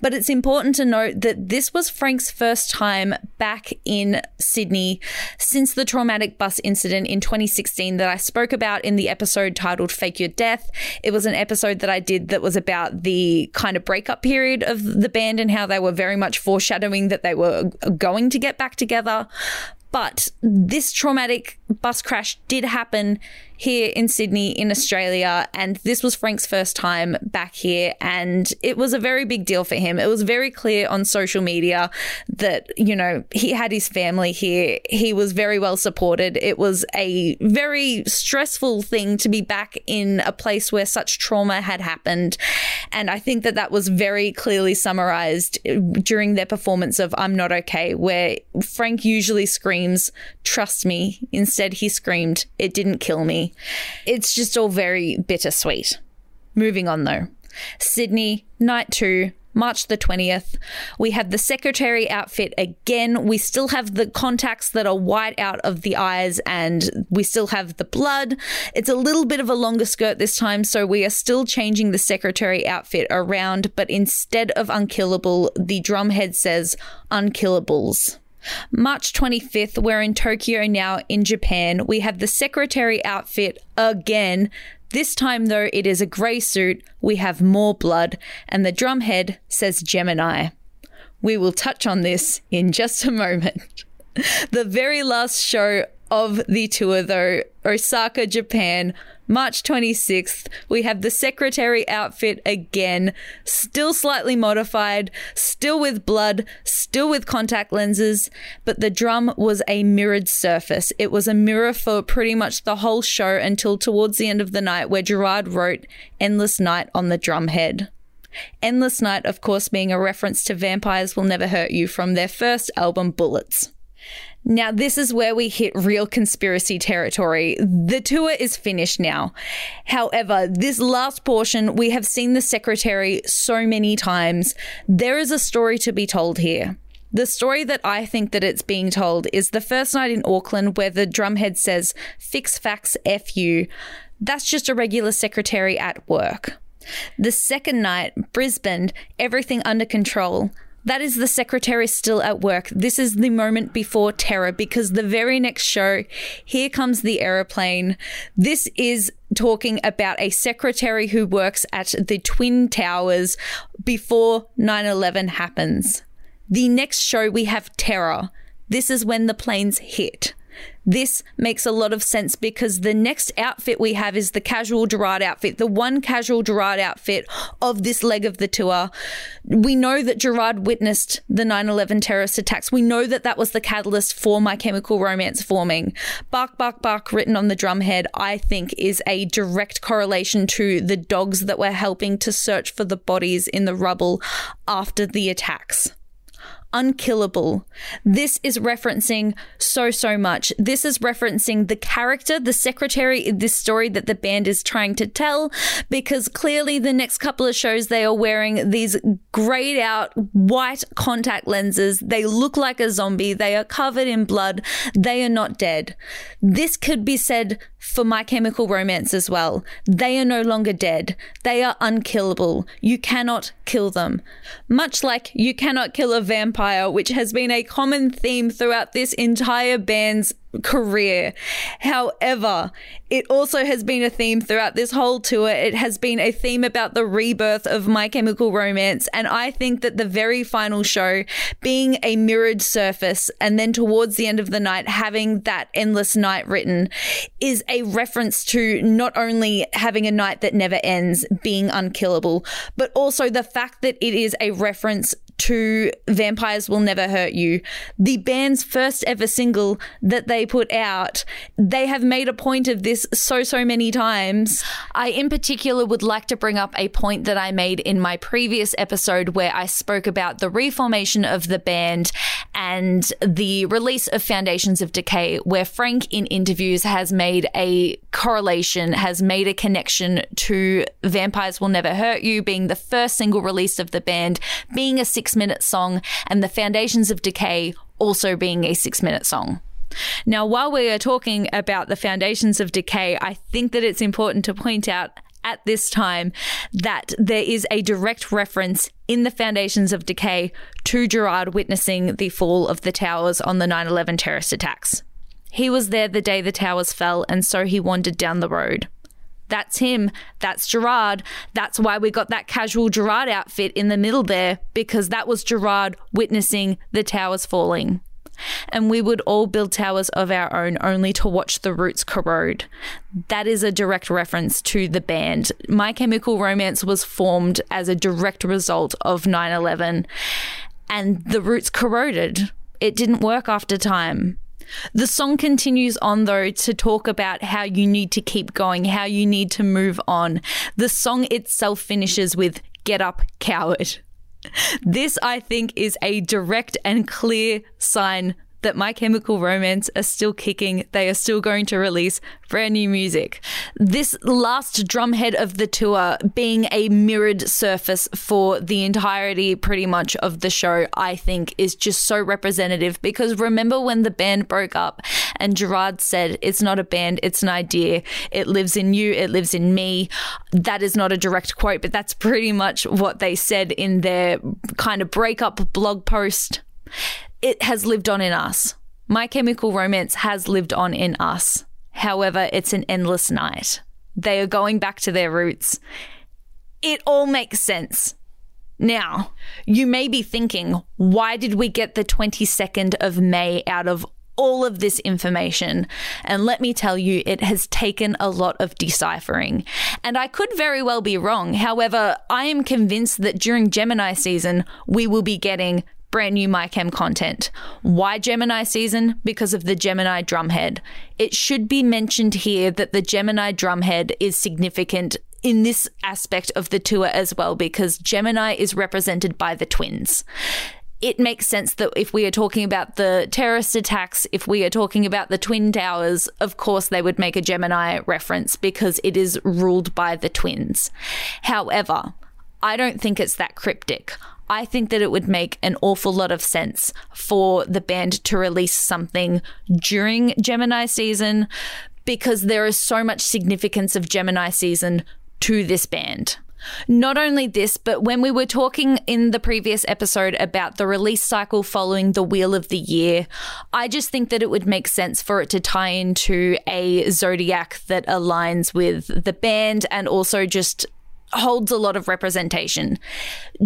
But it's important to note that this was Frank's first time back in Sydney since the traumatic bus incident in 2016 that I spoke about in the episode titled Fake Your Death. It was an episode that I did that was about the kind of breakup period of the band and how they were very much foreshadowing that they were going to get back together. But this traumatic bus crash did happen here in Sydney, in Australia. And this was Frank's first time back here. And it was a very big deal for him. It was very clear on social media that, you know, he had his family here. He was very well supported. It was a very stressful thing to be back in a place where such trauma had happened. And I think that that was very clearly summarized during their performance of I'm Not Okay, where Frank usually screams, Trust me. Instead, he screamed, It didn't kill me. It's just all very bittersweet. Moving on though. Sydney, night two, March the 20th. We have the secretary outfit again. We still have the contacts that are white out of the eyes and we still have the blood. It's a little bit of a longer skirt this time, so we are still changing the secretary outfit around, but instead of unkillable, the drumhead says unkillables. March 25th, we're in Tokyo now in Japan. We have the secretary outfit again. This time, though, it is a grey suit. We have more blood, and the drumhead says Gemini. We will touch on this in just a moment. the very last show of the tour, though, Osaka, Japan, March 26th, we have the secretary outfit again, still slightly modified, still with blood, still with contact lenses, but the drum was a mirrored surface. It was a mirror for pretty much the whole show until towards the end of the night, where Gerard wrote Endless Night on the drum head. Endless Night, of course, being a reference to Vampires Will Never Hurt You from their first album, Bullets. Now, this is where we hit real conspiracy territory. The tour is finished now. However, this last portion, we have seen the secretary so many times. There is a story to be told here. The story that I think that it's being told is the first night in Auckland where the drumhead says, fix facts, F you. That's just a regular secretary at work. The second night, Brisbane, everything under control. That is the secretary still at work. This is the moment before terror because the very next show, here comes the aeroplane. This is talking about a secretary who works at the Twin Towers before 9 11 happens. The next show, we have terror. This is when the planes hit. This makes a lot of sense because the next outfit we have is the casual Gerard outfit, the one casual Gerard outfit of this leg of the tour. We know that Gerard witnessed the 9 11 terrorist attacks. We know that that was the catalyst for My Chemical Romance forming. Bark, bark, bark, written on the drumhead, I think is a direct correlation to the dogs that were helping to search for the bodies in the rubble after the attacks unkillable. This is referencing so, so much. This is referencing the character, the secretary this story that the band is trying to tell, because clearly the next couple of shows they are wearing these grayed out white contact lenses. They look like a zombie. They are covered in blood. They are not dead. This could be said for My Chemical Romance as well. They are no longer dead. They are unkillable. You cannot kill them. Much like you cannot kill a vampire, which has been a common theme throughout this entire band's career. However, it also has been a theme throughout this whole tour. It has been a theme about the rebirth of My Chemical Romance. And I think that the very final show being a mirrored surface and then towards the end of the night having that endless night written is a reference to not only having a night that never ends being unkillable, but also the fact that it is a reference to Vampires Will Never Hurt You, the band's first ever single that they put out. They have made a point of this so, so many times. I, in particular, would like to bring up a point that I made in my previous episode where I spoke about the reformation of the band and the release of Foundations of Decay, where Frank, in interviews, has made a correlation, has made a connection to Vampires Will Never Hurt You being the first single release of the band, being a six minute song, and the Foundations of Decay also being a six minute song. Now, while we are talking about the foundations of decay, I think that it's important to point out at this time that there is a direct reference in the foundations of decay to Gerard witnessing the fall of the towers on the 9 11 terrorist attacks. He was there the day the towers fell, and so he wandered down the road. That's him. That's Gerard. That's why we got that casual Gerard outfit in the middle there, because that was Gerard witnessing the towers falling and we would all build towers of our own only to watch the roots corrode. That is a direct reference to the band. My Chemical Romance was formed as a direct result of 9 11, and the roots corroded. It didn't work after time. The song continues on, though, to talk about how you need to keep going, how you need to move on. The song itself finishes with Get Up, Coward. This, I think, is a direct and clear sign that My Chemical Romance are still kicking. They are still going to release brand new music. This last drumhead of the tour being a mirrored surface for the entirety, pretty much, of the show, I think is just so representative because remember when the band broke up and Gerard said, It's not a band, it's an idea. It lives in you, it lives in me. That is not a direct quote, but that's pretty much what they said in their kind of breakup blog post it has lived on in us. My Chemical Romance has lived on in us. However, it's an endless night. They are going back to their roots. It all makes sense. Now, you may be thinking, why did we get the 22nd of May out of all of this information. And let me tell you, it has taken a lot of deciphering. And I could very well be wrong. However, I am convinced that during Gemini season, we will be getting brand new MyChem content. Why Gemini season? Because of the Gemini drumhead. It should be mentioned here that the Gemini drumhead is significant in this aspect of the tour as well because Gemini is represented by the twins it makes sense that if we are talking about the terrorist attacks, if we are talking about the Twin Towers, of course they would make a Gemini reference because it is ruled by the twins. However, I don't think it's that cryptic. I think that it would make an awful lot of sense for the band to release something during Gemini season because there is so much significance of Gemini season to this band. Not only this, but when we were talking in the previous episode about the release cycle following the Wheel of the Year, I just think that it would make sense for it to tie into a zodiac that aligns with the band and also just holds a lot of representation.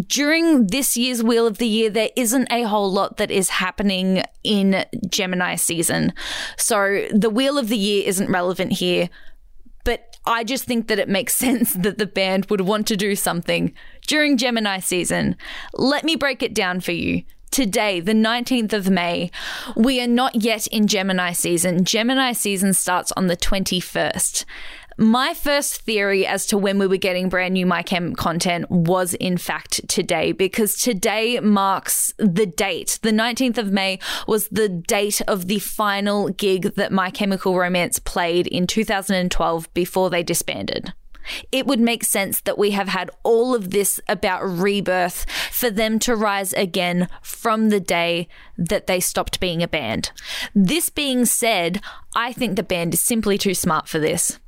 During this year's Wheel of the Year, there isn't a whole lot that is happening in Gemini season. So the Wheel of the Year isn't relevant here. But I just think that it makes sense that the band would want to do something during Gemini season. Let me break it down for you today, the 19th of May. We are not yet in Gemini season. Gemini season starts on the 21st. My first theory as to when we were getting brand new MyChem content was in fact today, because today marks the date. The 19th of May was the date of the final gig that My Chemical Romance played in 2012 before they disbanded it would make sense that we have had all of this about rebirth for them to rise again from the day that they stopped being a band. This being said, I think the band is simply too smart for this.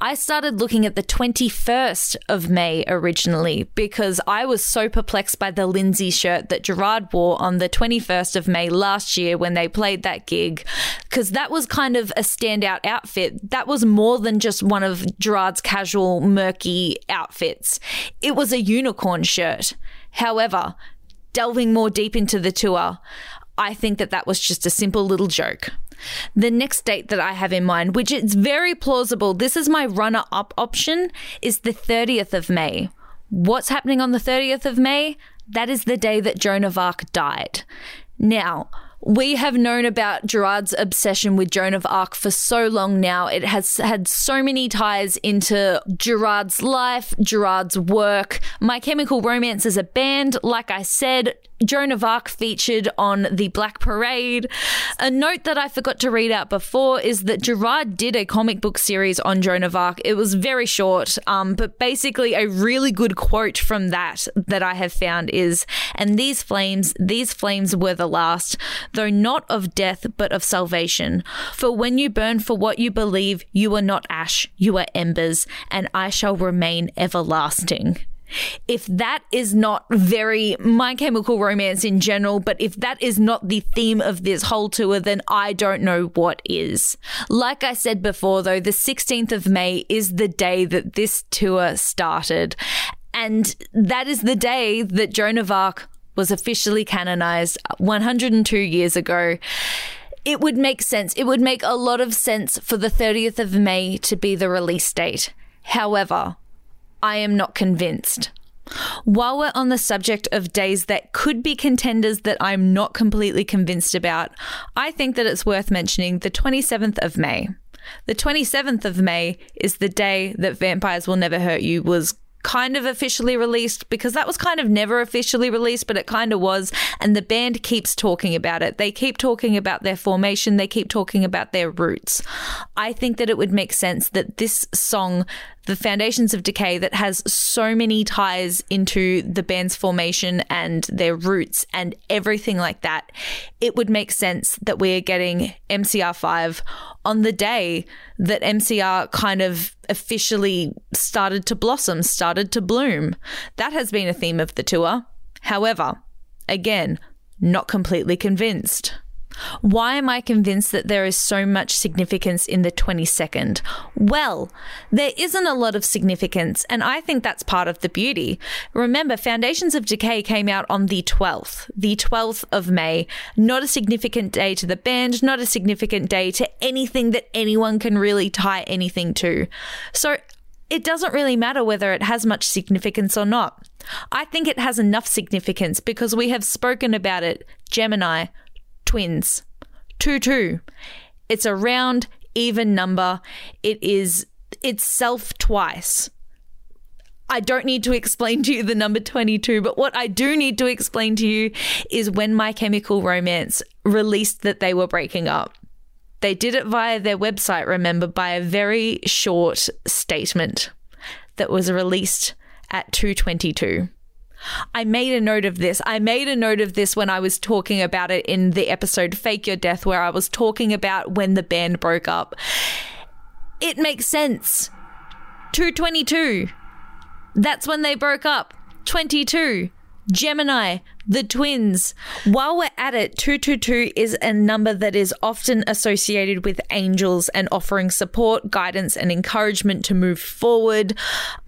I started looking at the 21st of May originally because I was so perplexed by the Lindsay shirt that Gerard wore on the 21st of May last year when they played that gig. Because that was kind of a standout outfit. That was more than just one of Gerard's casual, murky outfits, it was a unicorn shirt. However, delving more deep into the tour, I think that that was just a simple little joke. The next date that I have in mind, which is very plausible, this is my runner up option, is the 30th of May. What's happening on the 30th of May? That is the day that Joan of Arc died. Now, we have known about Gerard's obsession with Joan of Arc for so long now. It has had so many ties into Gerard's life, Gerard's work. My Chemical Romance is a band, like I said, Joan of Arc featured on the Black Parade. A note that I forgot to read out before is that Gerard did a comic book series on Joan of Arc. It was very short, um, but basically a really good quote from that that I have found is, and these flames, these flames were the last, though not of death, but of salvation. For when you burn for what you believe, you are not ash, you are embers, and I shall remain everlasting if that is not very My Chemical Romance in general, but if that is not the theme of this whole tour, then I don't know what is. Like I said before, though, the 16th of May is the day that this tour started. And that is the day that Joan of Arc was officially canonized 102 years ago it would make sense. It would make a lot of sense for the 30th of May to be the release date. However, I am not convinced. While we're on the subject of days that could be contenders that I'm not completely convinced about, I think that it's worth mentioning the 27th of May. The 27th of May is the day that Vampires Will Never Hurt You was kind of officially released because that was kind of never officially released, but it kind of was. And the band keeps talking about it. They keep talking about their formation, they keep talking about their roots. I think that it would make sense that this song the foundations of decay that has so many ties into the band's formation and their roots and everything like that, it would make sense that we are getting MCR5 on the day that MCR kind of officially started to blossom, started to bloom. That has been a theme of the tour. However, again, not completely convinced. Why am I convinced that there is so much significance in the 22nd? Well, there isn't a lot of significance, and I think that's part of the beauty. Remember, Foundations of Decay came out on the 12th, the 12th of May. Not a significant day to the band, not a significant day to anything that anyone can really tie anything to. So it doesn't really matter whether it has much significance or not. I think it has enough significance because we have spoken about it. Gemini, twins. 2 2. It's a round, even number. It is itself twice. I don't need to explain to you the number 22, but what I do need to explain to you is when My Chemical Romance released that they were breaking up. They did it via their website, remember, by a very short statement that was released at 222. I made a note of this. I made a note of this when I was talking about it in the episode Fake Your Death, where I was talking about when the band broke up. It makes sense. 222. That's when they broke up. 22. Gemini, the twins. While we're at it, 222 is a number that is often associated with angels and offering support, guidance, and encouragement to move forward.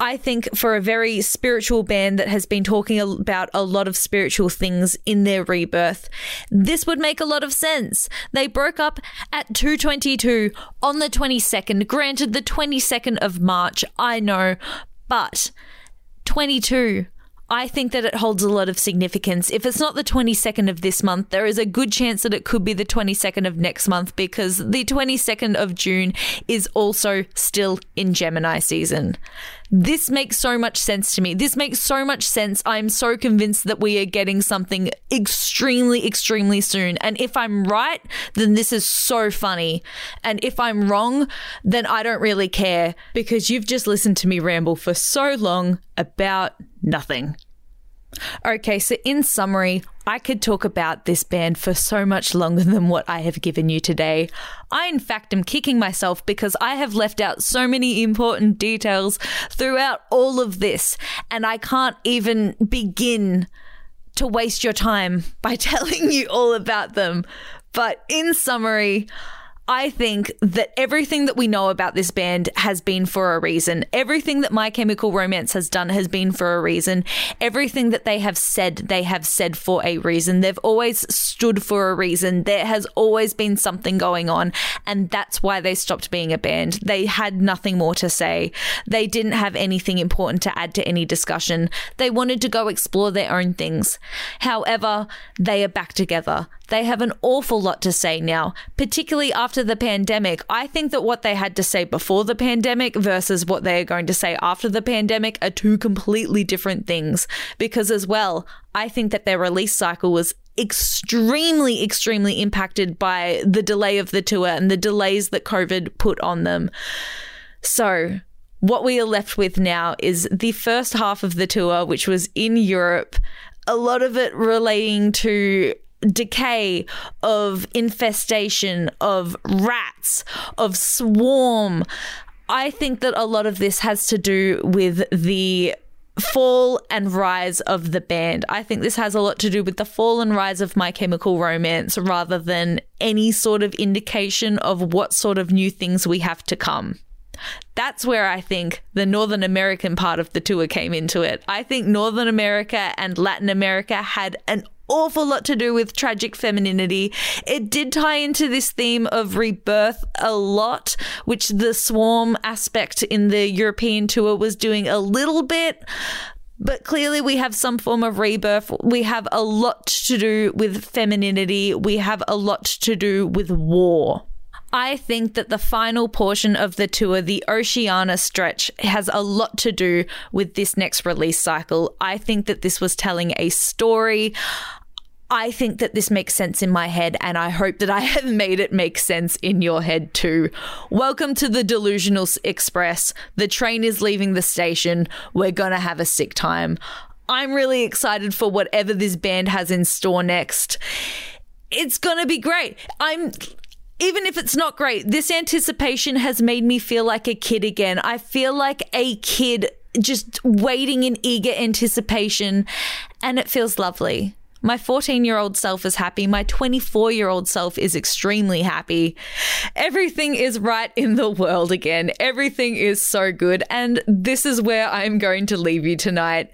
I think for a very spiritual band that has been talking about a lot of spiritual things in their rebirth, this would make a lot of sense. They broke up at 222 on the 22nd. Granted, the 22nd of March, I know, but 22 I think that it holds a lot of significance. If it's not the 22nd of this month, there is a good chance that it could be the 22nd of next month because the 22nd of June is also still in Gemini season. This makes so much sense to me. This makes so much sense. I'm so convinced that we are getting something extremely, extremely soon. And if I'm right, then this is so funny. And if I'm wrong, then I don't really care because you've just listened to me ramble for so long about nothing. Okay, so in summary, I could talk about this band for so much longer than what I have given you today. I, in fact, am kicking myself because I have left out so many important details throughout all of this, and I can't even begin to waste your time by telling you all about them. But in summary, I think that everything that we know about this band has been for a reason. Everything that My Chemical Romance has done has been for a reason. Everything that they have said, they have said for a reason. They've always stood for a reason. There has always been something going on, and that's why they stopped being a band. They had nothing more to say. They didn't have anything important to add to any discussion. They wanted to go explore their own things. However, they are back together. They have an awful lot to say now, particularly after after the pandemic, I think that what they had to say before the pandemic versus what they are going to say after the pandemic are two completely different things. Because, as well, I think that their release cycle was extremely, extremely impacted by the delay of the tour and the delays that COVID put on them. So, what we are left with now is the first half of the tour, which was in Europe, a lot of it relating to decay, of infestation, of rats, of swarm. I think that a lot of this has to do with the fall and rise of the band. I think this has a lot to do with the fall and rise of My Chemical Romance rather than any sort of indication of what sort of new things we have to come. That's where I think the Northern American part of the tour came into it. I think Northern America and Latin America had an awful lot to do with tragic femininity. It did tie into this theme of rebirth a lot, which the swarm aspect in the European tour was doing a little bit. But clearly, we have some form of rebirth. We have a lot to do with femininity. We have a lot to do with war. I think that the final portion of the tour, the Oceania stretch, has a lot to do with this next release cycle. I think that this was telling a story. I think that this makes sense in my head, and I hope that I have made it make sense in your head too. Welcome to the Delusional Express. The train is leaving the station. We're gonna have a sick time. I'm really excited for whatever this band has in store next. It's gonna be great. I'm even if it's not great, this anticipation has made me feel like a kid again. I feel like a kid just waiting in eager anticipation, and it feels lovely. My 14 year old self is happy. My 24 year old self is extremely happy. Everything is right in the world again. Everything is so good. And this is where I'm going to leave you tonight.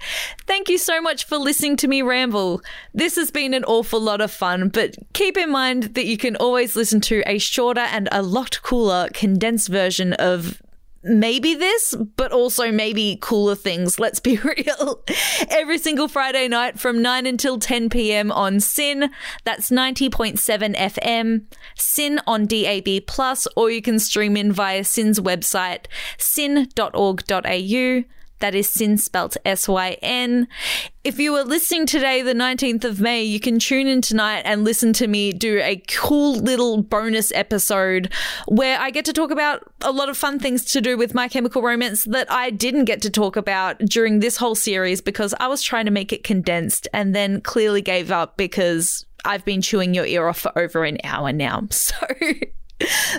Thank you so much for listening to me ramble. This has been an awful lot of fun, but keep in mind that you can always listen to a shorter and a lot cooler condensed version of maybe this, but also maybe cooler things. Let's be real. Every single Friday night from 9 until 10 p.m. on SYN. That's 90.7 FM. SYN on DAB, Plus, or you can stream in via SYN's website, syn.org.au. That is SYN spelt S Y N. If you were listening today, the 19th of May, you can tune in tonight and listen to me do a cool little bonus episode where I get to talk about a lot of fun things to do with My Chemical Romance that I didn't get to talk about during this whole series because I was trying to make it condensed and then clearly gave up because I've been chewing your ear off for over an hour now. So.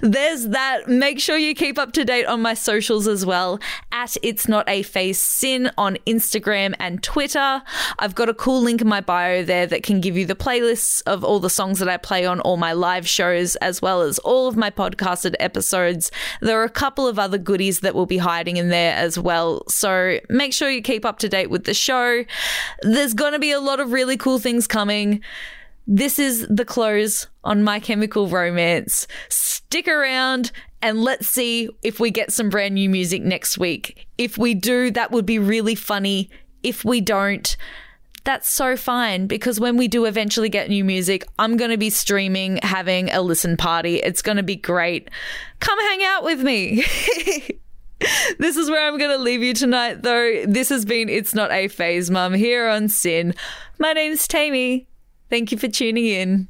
There's that. Make sure you keep up to date on my socials as well at It's Not a Phase SYN on Instagram and Twitter. I've got a cool link in my bio there that can give you the playlists of all the songs that I play on all my live shows, as well as all of my podcasted episodes. There are a couple of other goodies that will be hiding in there as well. So make sure you keep up to date with the show. There's going to be a lot of really cool things coming. This is the close on My Chemical Romance. Stick around and let's see if we get some brand new music next week. If we do, that would be really funny. If we don't, that's so fine because when we do eventually get new music, I'm going to be streaming, having a listen party. It's going to be great. Come hang out with me. this is where I'm going to leave you tonight, though. This has been It's Not a Phase Mum here on SYN. My name's Taymi. Thank you for tuning in.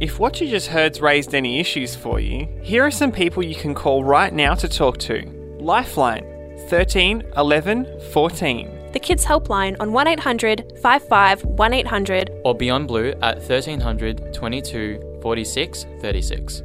If what you just heard's raised any issues for you, here are some people you can call right now to talk to. Lifeline 13 11 14.
The Kids Helpline on 1800 55 1800
or Beyond Blue at 1300 22 46 36.